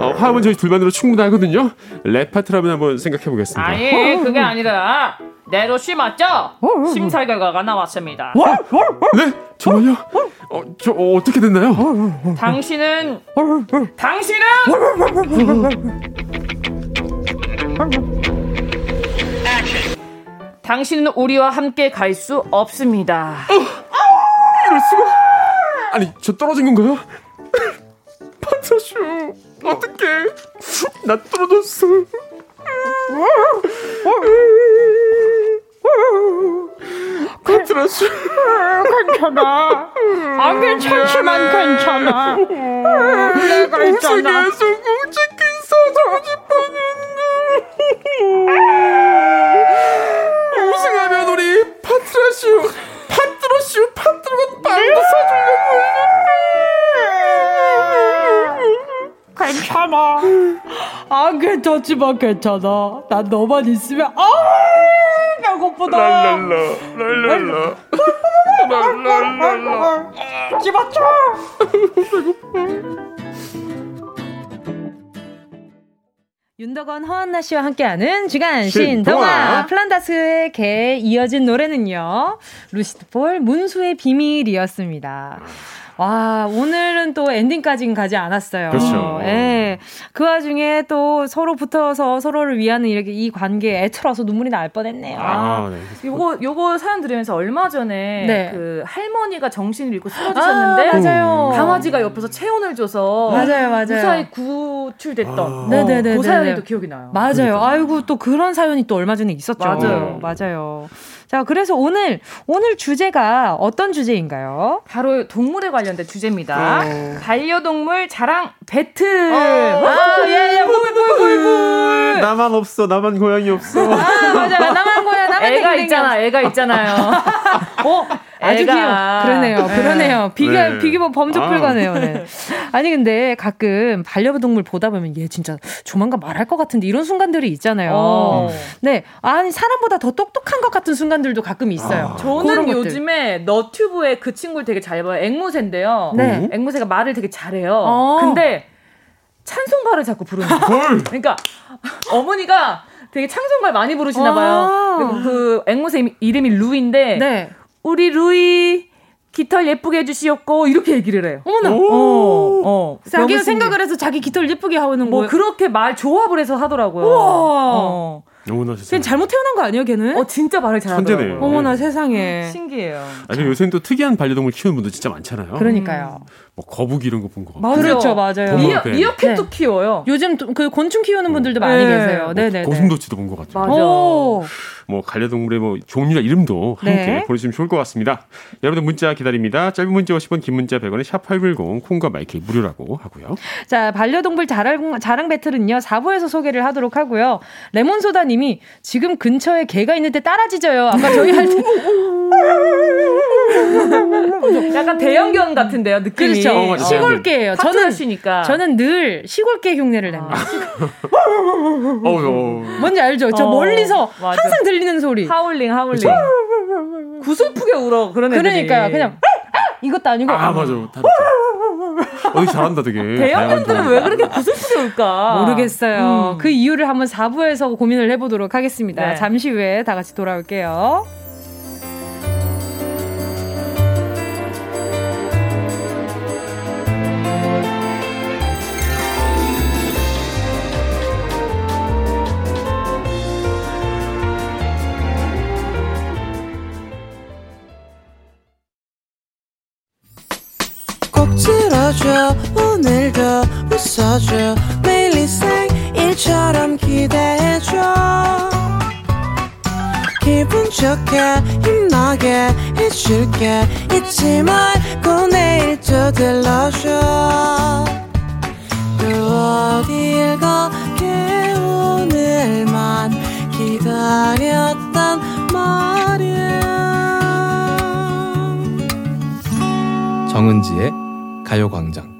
어, 화음은 저희 둘만으로 충분하거든요 랩 파트라면 한번 생각해 보겠습니다 아니, 그게 아니라 내로 쉬 맞죠? 심사 결과가 나왔습니다. 네? 정말요? 어, 저 어, 어떻게 됐나요? 당신은 당신은 당신은 우리와 함께 갈 수 없습니다. 이럴 수가 아니 저 떨어진 건가요? [LAUGHS] 파트라슈 어떡해 나 떨어졌어 파트라슈 괜찮아. 안 괜찮지만 괜찮아. 내가 있잖아. 우승에 성공 치킨 사주고 싶었는데 우승하면 우리 파트라슈 파트라슈 파트라건 빵도 사주려고 괜찮아. 안 괜찮지만 괜찮아. 난 너만 있으면 아 배고프다. 랄랄라 랄랄라 랄랄라 집어쳐. 윤덕원 허한나 씨와 함께하는 주간. 신동화 플란다스의 개에 이어진 노래는요 루시드 폴 문수의 비밀이었습니다. 와 오늘은 또 엔딩까지는 가지 않았어요. 그렇죠. 예. 그 와중에 또 서로 붙어서 서로를 위하는 이렇게 이 관계에 애처라서 눈물이 날 뻔했네요. 아, 네. 요거 요거 사연 들으면서 얼마 전에 네. 그 할머니가 정신을 잃고 쓰러지셨는데 아, 맞아요. 강아지가 옆에서 체온을 줘서 맞아요, 맞아요. 무사히 구출됐던 아. 네네네. 그 사연이 또 기억이 나요. 맞아요. 아이고 또 그런 사연이 또 얼마 전에 있었죠. 맞아요. 맞아요. 자, 그래서 오늘 오늘 주제가 어떤 주제인가요? 바로 동물에 관련된 주제입니다. 어. 반려동물 자랑 배틀. 아, 예, 예. 꿀꿀꿀 꿀. 나만 없어 나만 고양이 없어 아, 맞아요. 나만 거야. 나만 애가. 있잖아, 애가 있잖아요. 어, [LAUGHS] 아주 애가. 귀여워. 그러네요. 네. 그러네요. 비교 네. 비교보 범접 아. 불가네요. 네. [LAUGHS] 아니 근데 가끔 반려동물 보다 보면 얘 진짜 조만간 말할 것 같은데 이런 순간들이 있잖아요. 어. 네, 아니 사람보다 더 똑똑한 것 같은 순간들도 가끔 있어요. 그런 저는. 요즘에 너튜브에 그 친구를 되게 잘 봐요. 앵무새인데요. 네. 앵무새가 말을 되게 잘해요. 어. 근데 찬송가를 자꾸 부르는 거예요. 그러니까 어머니가 되게 창성가를 많이 부르시나 아. 봐요. 그리고 그 앵무새 이름이- 루인데 네. 우리 루이 깃털 예쁘게 해주시옵고 이렇게 얘기를 해요. 어머나. 어, 어. 자기가. 생각을 해서 자기 깃털 예쁘게 하는 뭐 거예요. 그렇게 말 조합을 해서 하더라고요. 우와. 어. 어머나 걔 세상에. 잘못 태어난 거 아니에요, 걔는? 어 진짜 말을 잘하더라고요. 천재네요. 어머나 세상에. 신기해요. 아니 요새는 또 특이한 반려동물 키우는 분들 진짜 많잖아요. 그러니까요. 뭐 거북이 이런 거본 거. 맞아요. 그렇죠, 맞아요. 미어, 네. 미어캣도 네. 키워요. 요즘 또그 곤충 키우는 분들도 많이 네. 계세요. 네네. 고슴도치도 본 것 같아요. 맞아. 오. 뭐 반려동물의 뭐 종류나 이름도 함께 네. 보내주시면 좋을 것 같습니다. 여러분들 문자 기다립니다. 짧은 문자 50원, 긴 문자 100원에 샵8910 콩과 마이크 무료라고 하고요. 자, 반려동물 자랑, 자랑 배틀은요, 4부에서 소개를 하도록 하고요. 레몬소다님이 지금 근처에 개가 있는데 따라지져요. 아까 저희 할 때. [LAUGHS] 약간 대형견 같은데요, 느낌이. 그렇죠. 어. 시골개예요. 저는, 파트너시니까. 저는 늘 시골개 흉내를 냅니다. 어, 어. 뭔지 알죠? 저 어, 멀리서 맞아. 항상 들리는 소리. 하울링, 하울링. 구슬프게 울어, 그런 애들이. 그러니까요. 그냥 이것도 아니고 아 맞아. 다 어, 잘한다 되게. 대형견들은 왜 그렇게 구슬프게 울까? 모르겠어요. 음. 그 이유를 한번 4부에서 고민을 해보도록 하겠습니다. 네. 잠시 후에 다 같이 돌아올게요. 들어줘. 오늘도 웃어줘. 매일 일상일처럼 기대해줘. 기분 좋게 힘나게 해줄게. 잊지 말고 내일 또 들러줘. 또 어딜 가게 오늘만 기다렸단 말이야. 정은지의 가요광장.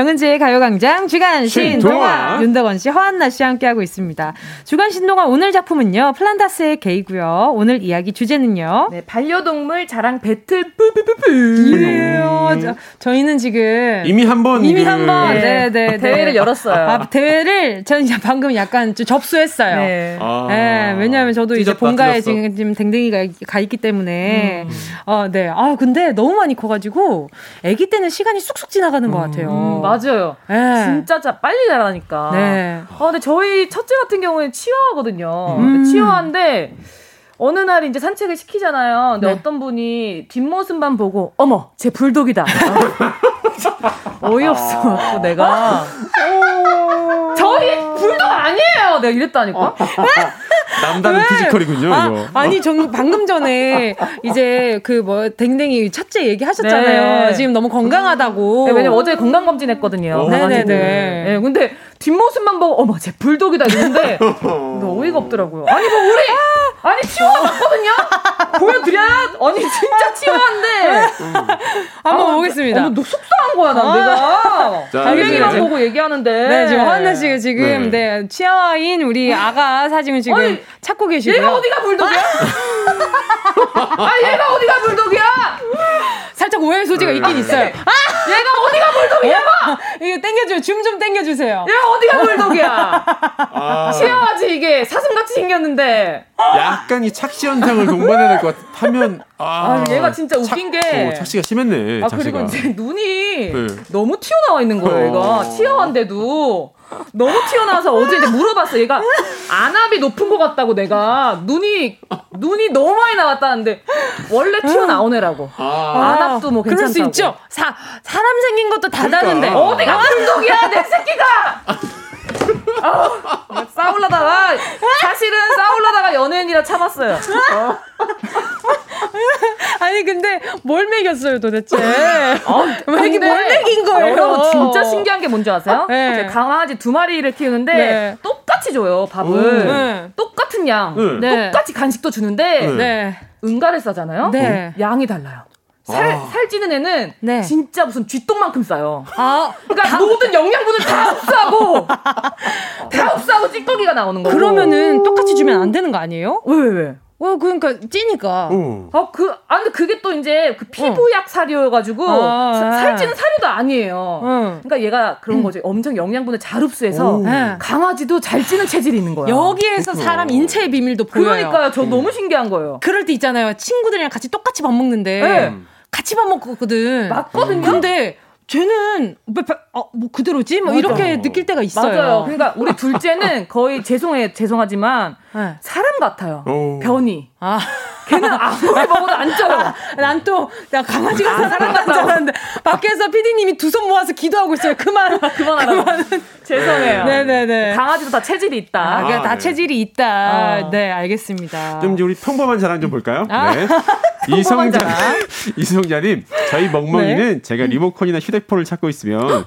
정은지의 가요광장 주간 신동화. 윤덕원 씨, 허한나 씨 함께하고 있습니다. 주간 신동화 오늘 작품은요 플란다스의 게이고요. 오늘 이야기 주제는요. 네, 반려동물 자랑 배틀 뿌뿌뿌뿌. 이에요. 저, 저희는 지금 이미 한번 이미 그- 한번 네. 네네 대회를 열었어요. 아, 대회를 저는 이제 방금 약간 좀 접수했어요. 네. 아. 네, 왜냐하면 저도 이제 찢었다, 본가에 찢었어. 지금 지금 댕댕이가 가 있기 때문에 음. 어, 네. 아 근데 너무 많이 커가지고 아기 때는 시간이 쑥쑥 지나가는 것 같아요. 음, 맞아요. 네. 진짜 자, 빨리 자라니까. 네. 아, 근데 저희 첫째 같은 경우에는 치와거든요. 음. 치와인데 어느 날 이제 산책을 시키잖아요. 근데 네. 어떤 분이 뒷모습만 보고 어머 제 불독이다. [LAUGHS] [LAUGHS] 어이없어. 내가 저희 불독 아니에요. 내가 이랬다니까. 남다른 왜? 피지컬이군요. 아, 이거. 아니, 전 방금 전에 이제 그 뭐 댕댕이 첫째 얘기 하셨잖아요. 네. 지금 너무 건강하다고. 네, 왜냐면 어제 건강 검진했거든요. 어. 네네네. 네, 근데 뒷모습만 보고 어머 제 불독이다 이랬는데 근데 [LAUGHS] 어이가 없더라고요. 아니 뭐 우리 아니 치와 맞거든요. [LAUGHS] 보여드려요? 아니 진짜 치와인데 한번 보겠습니다. 어머, 너 속상한 거야 난 아. 내가. 자, 달팽이만 보고 얘기하는데. 네, 지금 허한나 씨가 지금 네. 치아와인 우리 아가 사진을 지금 아니, 찾고 계시고요. 얘가 어디가 불독이야? [LAUGHS] 아 얘가 어디가 불독이야? 살짝 오해의 소지가 있긴 있어요. 얘가 어디가 불독이야? 이거 땡겨줘요. 줌 좀 땡겨주세요. 얘가 어디가 불독이야? 아, 치아와지 이게 사슴같이 생겼는데. 약간 이 착시 현상을 동반해야 될 것 같으면 아, 아, 얘가 진짜 웃긴 게. 어, 착시가 심했네. 아 착시가. 그리고 이제 눈이 네. 너무 튀어나와 있는 거예요. 얘가 어. 치아인데도 너무 튀어나와서 어제 이제 물어봤어. 얘가 안압이 높은 것 같다고 내가 눈이 눈이 너무 많이 나왔다는데 원래 튀어나온 애라고. 아, 안압도 뭐 그럴 괜찮다고. 수 있죠. 사, 사람 생긴 것도 다 그러니까. 다른데. 어디가 불독이야 내 새끼가. [LAUGHS] 아, 싸울라다가 사실은 싸울라다가 연예인이라 참았어요. [LAUGHS] 아니, 근데 뭘 먹였어요, 도대체? 아, 왜 이렇게 근데 뭘 먹인 거예요? 여러분 진짜 신기한 게 뭔지 아세요? 네. 제 강아지 두 마리를 키우는데 네. 똑같이 줘요 밥을 오. 네. 똑같은 양 네. 네. 똑같이 간식도 주는데 네. 네. 응가를 싸잖아요. 네. 양이 달라요. 살, 아. 살찌는 애는 네. 진짜 무슨 쥐똥만큼 싸요. 아, 그러니까 모든 영양분을 다 흡수하고 다 흡수하고 찌꺼기가 나오는 거고. 그러면은 똑같이 주면 안 되는 거 아니에요? 왜 왜 왜? 어, 그러니까 찌니까. 어. 아, 그, 아, 근데 그게 또 이제 그 피부약 사료여가지고 아, 사- 아. 살찌는 사료도 아니에요. 응. 그러니까 얘가 그런 거지. 엄청 영양분을 잘 흡수해서 오. 네. 강아지도 잘 찌는 체질이 있는 거야. 여기에서 사람 인체의 비밀도 보여요. 그러니까요. 저 너무 신기한 거예요. 그럴 때 있잖아요. 친구들이랑 같이 똑같이 밥 먹는데 네. 같이 밥 먹거든. 맞거든요? 근데 쟤는 왜, 배- 어, 뭐 그대로지? 뭐 맞아. 이렇게 느낄 때가 있어요. 맞아요. 그러니까 우리 둘째는 거의 죄송해 죄송하지만 네. 사람 같아요. 오. 변이. 아, 걔는 아무리 먹어도 안 쪄요. [LAUGHS] 난 또, 나 강아지가 사람 같지 않았는데, 밖에서 피디님이 두 손 모아서 기도하고 있어요. 그만. [LAUGHS] 그만하라고. 죄송해요. 네네네. 강아지도 다 체질이 있다. 아, 그러니까 아, 다 네. 체질이 있다. 어. 네, 알겠습니다. 좀 이제 우리 평범한 자랑 좀 볼까요? 아. 네. [LAUGHS] 이성자. 이성자님, 저희 멍멍이는 네. 제가 리모컨이나 휴대폰을 찾고 있으면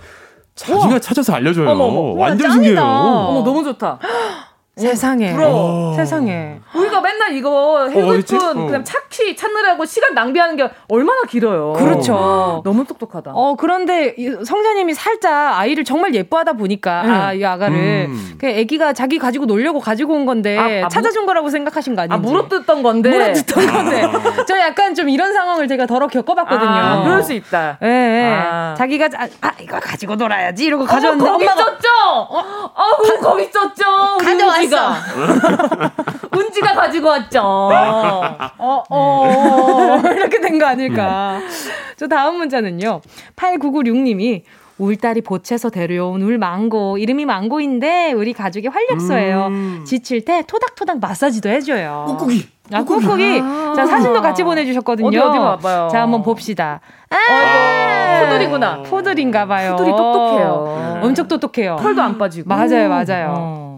자기가 찾아서 알려줘요. 어머, 어머. 완전 와, 신기해요. 어머 너무 좋다. 세상에. 부러워. 세상에. 우리가 맨날 이거? 핸드폰 어. 그냥 찾기 찾느라고 시간 낭비하는 게 얼마나 길어요. 그렇죠. 너무 똑똑하다. 어, 그런데 이 성자님이 살짝 아이를 정말 예뻐하다 보니까, 응. 아, 이 아가를. 음. 그 애기가 자기 가지고 놀려고 가지고 온 건데, 아, 아, 찾아준 거라고 생각하신 거 아닌지. 아 물어뜯던 건데. 물어뜯던 건데. 저 약간 좀 이런 상황을 제가 덜어 겪어봤거든요. 아, 그럴 수 있다. 예, 예. 아. 자기가, 아, 아, 이거 가지고 놀아야지. 이러고 가져왔는데, 거기 엄마가 있었죠? 어우, 거기 있었죠? 우리 가져왔어. 은지가. [LAUGHS] 은지가 가지고 왔죠. 어, 어, 이렇게 된 거 아닐까. 저 다음 문자는요. 8996님이 우리 딸이 보채서 데려온 울 망고. 이름이 망고인데 우리 가족의 활력소예요. 음. 지칠 때 토닥토닥 마사지도 해줘요. 꾹꾹이. 아, 꾹꾹이. 아. 자, 사진도 같이 보내주셨거든요. 어디, 어디 봐봐요. 자, 한번 봅시다. 아, 아이고, 푸들이구나. 푸들인가 봐요. 푸들이 똑똑해요. 엄청 똑똑해요. 털도 안 빠지고. 맞아요, 맞아요. 어.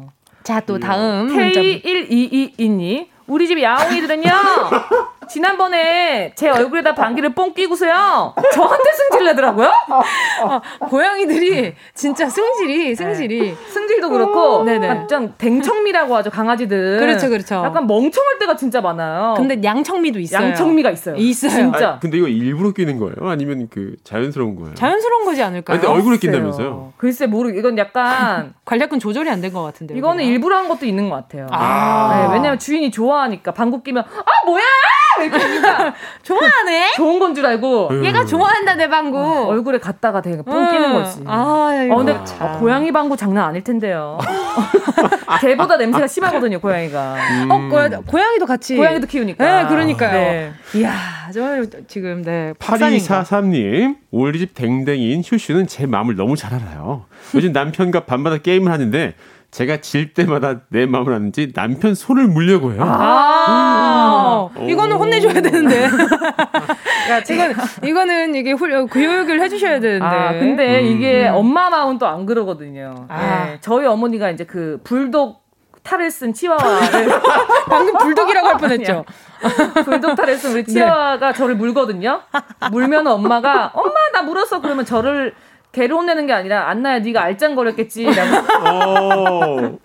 자, 또 다음 문자. K1222님. 우리 집 야옹이들은요. [LAUGHS] 지난번에 제 얼굴에다 방귀를 뽕 끼고서요. 저한테 승질 내더라고요. 어, 고양이들이 진짜 승질이, 승질이. 승질도 그렇고 네네. 약간 댕청미라고 하죠 강아지들. 그렇죠, 그렇죠. 약간 멍청할 때가 진짜 많아요. 근데 양청미도 있어요. 양청미가 있어요. 있어요. 진짜. 아니, 근데 이거 일부러 끼는 거예요? 아니면 그 자연스러운 거예요? 자연스러운 거지 않을까요? 아니, 근데 얼굴에. 낀다면서요? 글쎄 모르. 이건 약간 [LAUGHS] 관략근 조절이 안 된 것 같은데. 이거는 일부러 한 것도 있는 것 같아요. 아. 네, 왜냐면 주인이 좋아하니까 방구 끼면 아 뭐야 이렇게 [LAUGHS] 좋아하네. 좋은 건 줄 알고 음. 얘가 좋아한다 내 방구. 얼굴에 갖다가 되게 뽕 끼는 거지. 아, 어, 근데 아, 고양이 방구 장난 아닐 텐데요. [LAUGHS] 개보다 냄새가 심하거든요, 고양이가. 음. 어, 고야, 고양이도 같이. 고양이도 키우니까. 네, 그러니까요. 네. 이야, 저 지금 네. 박사님과. 8243님, 우리 집 댕댕이인 슈슈는 제 마음을 너무 잘 알아요. 요즘 남편과 밤마다 게임을 하는데, 제가 질 때마다 내 마음을 아는지 남편 손을 물려고 해요. 아, 음. 이거는 혼내줘야 되는데. [LAUGHS] 이건, 이거는 이게 훌, 교육을 해주셔야 되는데. 아, 근데 음. 이게 엄마 마음은 또 안 그러거든요. 아. 네, 저희 어머니가 이제 그 불독 탈을 쓴 치와와를 [LAUGHS] 방금 불독이라고 할 뻔했죠. [LAUGHS] 불독 탈을 쓴 우리 치와와가 저를 물거든요. 물면 엄마가 엄마 나 물었어 그러면 저를 개를 혼내는 게 아니라 안나야 네가 알짱거렸겠지라고 [LAUGHS] 어.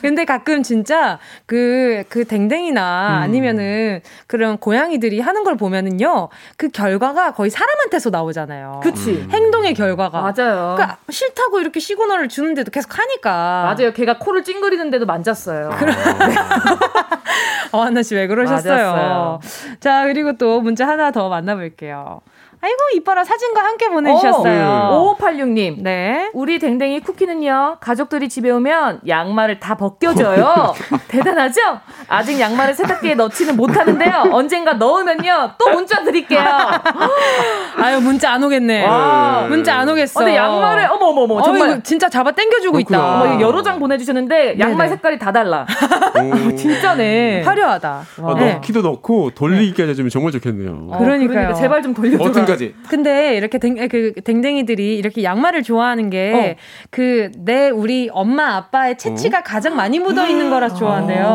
근데 가끔 진짜 그, 그 댕댕이나 음. 아니면은 그런 고양이들이 하는 걸 보면은요, 그 결과가 거의 사람한테서 나오잖아요. 그치 행동의 결과가. 맞아요. 그러니까 싫다고 이렇게 시그널을 주는데도 계속 하니까. 맞아요. 걔가 코를 찡그리는데도 만졌어요. [LAUGHS] 어, 하나 씨 왜 그러셨어요? 맞았어요. 자, 그리고 또 문자 하나 더 만나볼게요. 아이고, 이뻐라 사진과 함께 보내주셨어요. 5586님. 네. 우리 댕댕이 쿠키는요, 가족들이 집에 오면 양말을 다 벗겨줘요. [LAUGHS] 대단하죠? 아직 양말을 세탁기에 넣지는 못하는데요. 언젠가 넣으면요, 또 문자 드릴게요. [LAUGHS] 아유, 문자 안 오겠네. 와. 문자 안 오겠어. 어, 근데 양말을, 어머 어머, 정말. 어, 이거 진짜 잡아 당겨주고 그렇구나. 있다. 어머, 여러 장 보내주셨는데, 양말 네네. 색깔이 다 달라. 오. [LAUGHS] 진짜네. 화려하다. 아, 네. 넣기도 넣고 돌리기까지 해주면 정말 좋겠네요. 어, 그러니까요. 그러니까 제발 좀 돌려줘. 버튼까지. 근데 이렇게 댕, 그 댕댕이들이 이렇게 양말을 좋아하는 게 그내 우리 엄마 아빠의 채취가 가장 많이 묻어 있는 거라서 좋아한대요.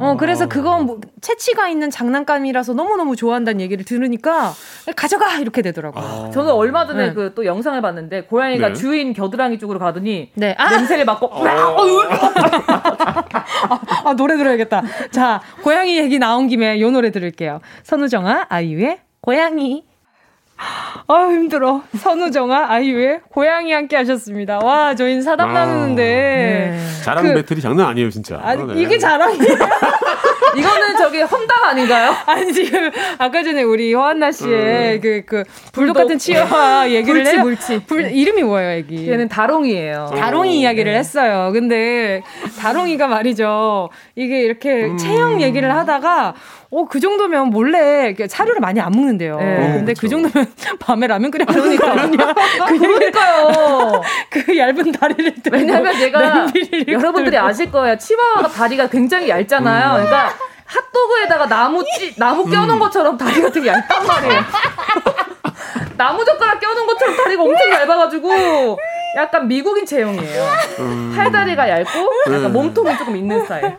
어 그래서 그거 뭐 채취가 있는 장난감이라서 너무 너무 좋아한다는 얘기를 들으니까 가져가 이렇게 되더라고요. 저는 얼마 전에 네. 그또 영상을 봤는데 고양이가 네. 주인 겨드랑이 쪽으로 가더니 네. 아, 냄새를 맡고 아 노래 들어야겠다. 자 고양이 얘기 나온 김에 요 노래 들을게요. 선우정아 아이유의 고양이. 아 힘들어. 선우정아 아이유의 고양이 함께 하셨습니다. 와 저희는 사담 아. 나누는데 네. 자랑 그- 배틀이 장난 아니에요, 진짜. 아니 네. 이게 자랑이에요. 이거는 저기 험담 아닌가요? [LAUGHS] 아니 지금 아까 전에 우리 허한나 씨의 그그 불독 불독. 같은 치어와 [LAUGHS] 얘기를 해요. 물치. 불 이름이 뭐예요, 애기? 얘는 다롱이에요. 다롱이 이야기를 네. 했어요. 근데 다롱이가 말이죠. 이게 이렇게 체형 얘기를 하다가 어, 그 정도면 몰래 사료를 많이 안 먹는데요. 네. 근데 그 정도면 [LAUGHS] 밤에 라면 끓여 먹으니까 그 그러니까요. 그 얇은 다리를 들고 왜냐면 얘가 여러분들이. 아실 거예요. 치와와가 다리가 굉장히 얇잖아요. 그러니까 핫도그에다가 나무 찌, 나무 껴놓은 것처럼 다리가 되게 얇단 말이에요. [LAUGHS] 나무 젓가락 껴놓은 것처럼 다리가 엄청 얇아가지고 약간 미국인 체형이에요. 팔다리가 얇고 약간 몸통이 조금 있는 스타일.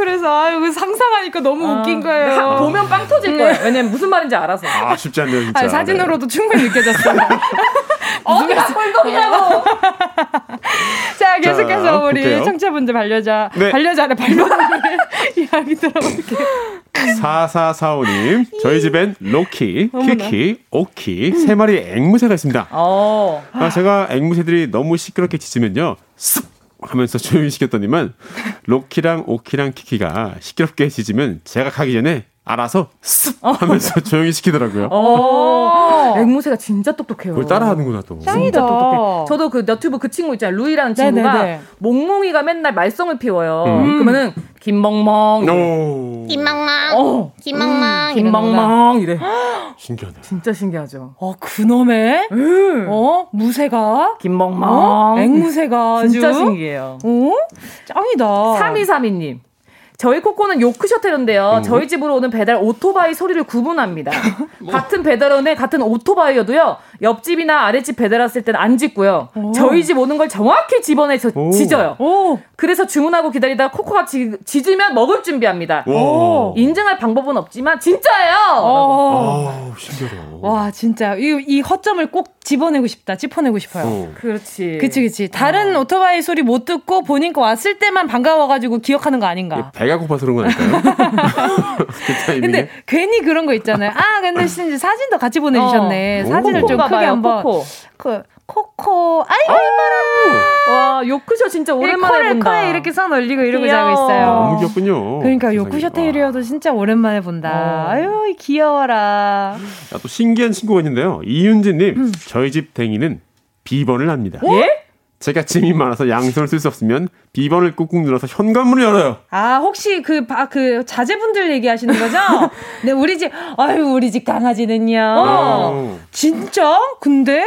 아, 그래서 아유 그 상상하니까 너무 웃긴 거예요. 하- 보면 빵 터질 거예요. 왜냐면 무슨 말인지 알아서. 아 쉽지 않네요 진짜. 아니, 사진으로도 충분히 느껴졌어요. [LAUGHS] 어디가 꿀독이냐고. [LAUGHS] 자, 계속해서 자, 우리 볼게요. 청취자분들 반려자, 네. 반려자의 반려동물 [LAUGHS] 이야기 들어볼게요. 4445님, 저희 집엔 로키, 키키, 오키 세 마리 앵무새가 있습니다. 어. 아, 제가 앵무새들이 너무 시끄럽게 짖으면요, 쓱 하면서 조용히 시켰더니만 로키랑 오키랑 키키가 시끄럽게 짖으면 제가 가기 전에 알아서 쓱 하면서 [LAUGHS] 조용히 시키더라고요. 어. 앵무새가 진짜 똑똑해요. 그걸 따라하는구나 또. 진짜 똑똑해. 저도 그 너튜브 그 친구 있잖아요. 루이라는 친구가 네네네. 몽몽이가 맨날 말썽을 피워요. 음. 그러면은 김멍멍. 오, 김망망, 어. 김망망, 김멍멍 이래. [GASPS] 신기하네. 진짜 신기하죠. 어, 그놈의, 어, 무새가, 김멍멍. 어, 앵무새가 아주. 진짜 신기해요. 어? 짱이다. 3232님. 저희 코코는 요크셔테인데요. 저희 집으로 오는 배달 오토바이 소리를 구분합니다. [LAUGHS] 같은 배달원에 같은 오토바이여도요. 옆집이나 아랫집 배달 왔을 때는 안 짖고요. 저희 집 오는 걸 정확히 집어내서 오. 짖어요. 오, 그래서 주문하고 기다리다 코코가 짖, 짖으면 먹을 준비합니다. 와. 인증할 방법은 없지만 진짜예요. 어. 아우, 신기하다. 와, 진짜. 이, 이 허점을 꼭 집어내고 싶다. 짚어내고 싶어요. 어. 그렇지. 그치, 그치. 다른 오토바이 소리 못 듣고 본인 거 왔을 때만 반가워가지고 기억하는 거 아닌가. 배가 고파서 그런 거 아닐까요? [LAUGHS] 그. 근데 괜히 그런 거 있잖아요. 아, 근데 사진도 같이 보내주셨네. 어. 사진을 좀 크게 봐요, 한번. 코코. 그, 코코. 아이고, 이뻐라. 와, 요크셔 진짜 오랜만에 코를 본다. 코에 이렇게 손 올리고 이러고 귀여워. 자고 있어요. 너무 귀엽군요. 그러니까. 요크셔 테일리어도 진짜 오랜만에 본다. 어. 아유, 귀여워라. 야, 또 신기한 친구가 있는데요. 이윤진님, 음. 저희 집 댕이는 비번을 합니다. 예? 제가 짐이 많아서 양손을 쓸 수 없으면 비번을 꾹꾹 눌러서 현관문을 열어요. 아, 혹시 그, 바, 그, 자제분들 얘기하시는 거죠? [LAUGHS] 네, 우리 집, 아유, 우리 집 강아지는요. 어. 진짜? 근데?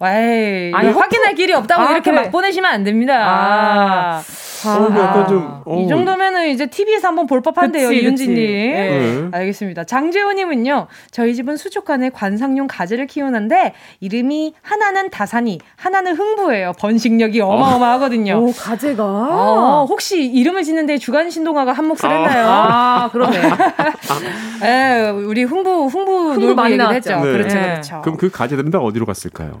와이, 아니, 확인할 길이 없다고 아, 이렇게 그래. 막 보내시면 안 됩니다. 아. 어, 그 약간 좀, 어, 이 정도면은 이제 TV에서 한번 볼 법한데요, 이윤지님. 그치. 예. 네. 알겠습니다. 장재호님은요, 저희 집은 수족관에 관상용 가재를 키우는데, 이름이 하나는 다산이, 하나는 흥부예요. 번식력이 어마어마하거든요. 오, 가재가. 어, 혹시 이름을 짓는데 주간 신동아가 한 몫을 했나요? 아, 그러네. [LAUGHS] 에, 우리 흥부, 흥부, 흥부 놀부 많이 나왔죠. 했죠. 네. 그렇죠, 네. 그렇죠. 그럼 그 가재들은 다 어디로 갔을까요?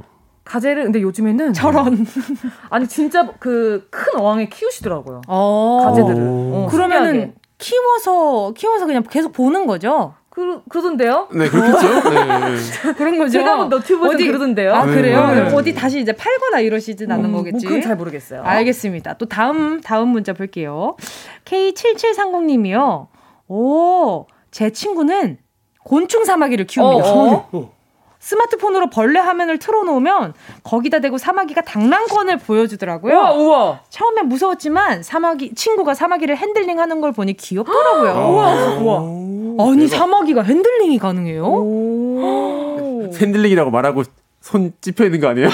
가재를 근데 요즘에는 저런. [LAUGHS] 아니 진짜 그 큰 어항에 키우시더라고요. 어. 가재들을. 오. 어, 그러면은. 키워서, 키워서 그냥 계속 보는 거죠? 그 그러던데요? 네, 그렇겠죠. 네. [LAUGHS] 그런 거죠. 제가 한번 너튜브에서 어디- 그러던데요. 아, 그래요? 네. 그럼 어디 다시 이제 팔거나 이러시진 않는 음, 거겠지? 뭐 그건 잘 모르겠어요. 알겠습니다. 또 다음, 다음 문자 볼게요. K7730님이요. 오, 제 친구는 곤충 사마귀를 키웁니다. 어, 어. 스마트폰으로 벌레 화면을 틀어놓으면 거기다 대고 사마귀가 당랑권을 보여주더라고요. 우와 우와. 처음엔 무서웠지만 사마귀 친구가 사마귀를 핸들링하는 걸 보니 귀엽더라고요. 우와 우와. 아니 사마귀가 핸들링이 가능해요? 오. [GASPS] 핸들링이라고 말하고 손 찝혀 있는 거 아니에요?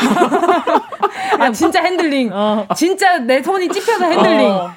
아 진짜 핸들링. 어. 진짜 내 손이 찝혀서 핸들링. 어.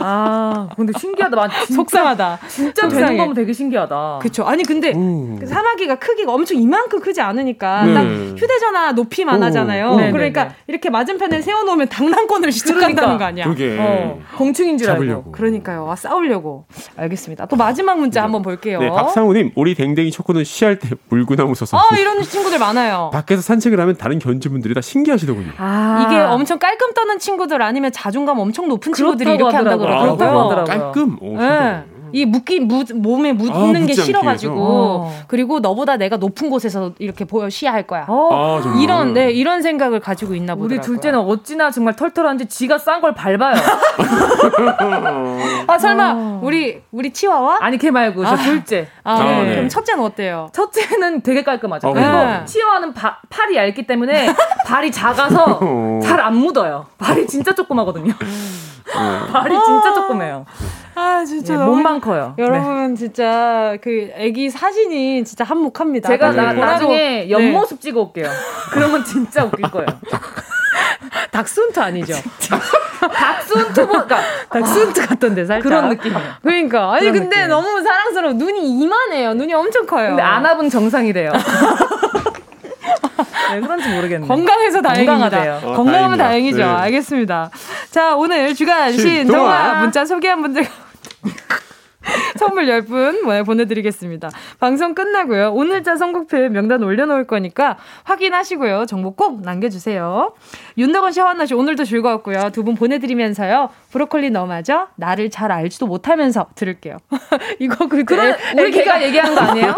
아, 근데 신기하다. 맞, 진짜, 속상하다. 진짜 되는 속상해. 거면 되게 신기하다. 그쵸. 아니 근데 음. 그 사마귀가 크기가 엄청 이만큼 크지 않으니까 네. 딱 휴대전화 높이만 오. 하잖아요. 네, 그러니까 네, 네. 이렇게 맞은편에 세워놓으면 장난권을 시작한다는 그러니까. 거 아니야. 그러게. 어, 공충인 줄 알고. 잡으려고. 그러니까요. 아, 싸우려고. 알겠습니다. 또 마지막 문자 한번 볼게요. 네, 박상우님, 우리 댕댕이 초코는 쉬할 때 물구나무 서서 어, 이런 친구들 많아요. [LAUGHS] 밖에서 산책을 하면 다른 견주분들이 다 신기하시더군요. 아. 이게 엄청 깔끔 떠는 친구들 아니면 자존감 엄청 높은 친구들이 이렇게 한다고 하더라고요. 그러더라고요. 그렇다고 하더라고요. 깔끔. 오, 네. 이 묻기 묻, 몸에 묻는 아, 게 싫어가지고 위해서. 그리고 너보다 내가 높은 곳에서 이렇게 보여 시야할 거야. 어. 아. 이런 네 이런 생각을 가지고 있나 보더라고요. 우리 둘째는 어찌나 정말 털털한지 지가 싼 걸 밟아요. [LAUGHS] 아 설마 우리 우리 치와와? 아니 걔 말고 저 아. 둘째. 아, 아, 네. 네. 그럼 첫째는 어때요? 첫째는 되게 깔끔하죠. 어, 그리고 네. 치어하는 바- 팔이 얇기 때문에 발이 작아서 [LAUGHS] 잘 안 묻어요. 발이 진짜 조그마거든요. [LAUGHS] 발이 진짜 조그매요. 아 진짜 예, 너무- 몸만 커요. 네. 여러분 진짜 그 아기 사진이 진짜 한몫합니다. 제가 나, 나중에 나중에 옆모습 찍어 올게요. 그러면 진짜 웃길 거예요. [LAUGHS] 네. 닥스훈트 아니죠? 닥스훈트 보니까 닥스훈트 같던데 살짝 그런 느낌이에요. 그러니까 아니 근데 느낌. 너무 사랑스러워. 눈이 이만해요. 눈이 엄청 커요. 근데 안압은 정상이래요. [LAUGHS] 왜 그런지 모르겠네. 건강해서 다행입니다. 건강하대요. 어, 건강하면 다행이다. 다행이죠. 네. 알겠습니다. 자, 오늘 주간 신. 동화 문자 소개한 분들 [LAUGHS] 선물 10분 뭐 보내드리겠습니다. 방송 끝나고요. 오늘자 선곡표 명단 올려놓을 거니까 확인하시고요. 정보 꼭 남겨주세요. 윤덕원 씨, 하완나 씨 오늘도 즐거웠고요. 두 분 보내드리면서요. 브로콜리 너마저 나를 잘 알지도 못하면서 들을게요. [LAUGHS] 이거 그 그런 우리 걔가 얘기한 거 아니에요?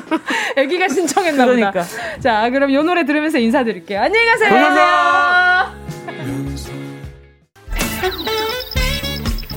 [LAUGHS] 애기가 신청했나 보다. 그러니까. 자, 그럼 요 노래 들으면서 인사드릴게요. 안녕히 가세요.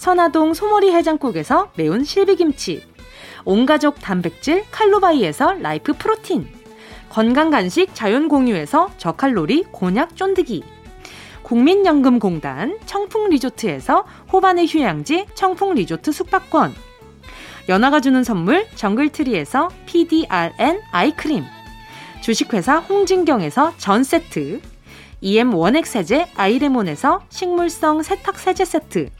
선화동 소머리 해장국에서 매운 실비김치. 온가족 단백질 칼로바이에서 라이프 프로틴. 건강간식 자연공유에서 저칼로리 곤약 쫀득이. 국민연금공단 청풍리조트에서 호반의 휴양지 청풍리조트 숙박권. 연아가 주는 선물 정글트리에서 PDRN 아이크림. 주식회사 홍진경에서 전세트. EM 원액 세제 아이레몬에서 식물성 세탁 세제 세트.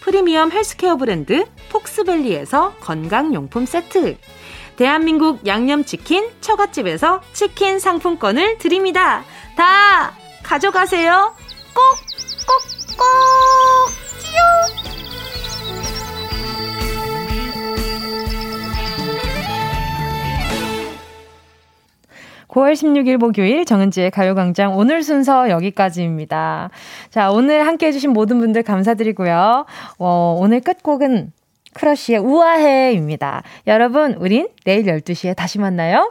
프리미엄 헬스케어 브랜드 폭스밸리에서 건강용품 세트. 대한민국 양념치킨 처갓집에서 치킨 상품권을 드립니다. 다 가져가세요. 꼭, 꼭, 꼭! 끼용! 9월 16일 목요일 정은지의 가요광장 오늘 순서 여기까지입니다. 자, 오늘 함께 해주신 모든 분들 감사드리고요. 어, 오늘 끝곡은 크러쉬의 우아해입니다. 여러분, 우린 내일 12시에 다시 만나요.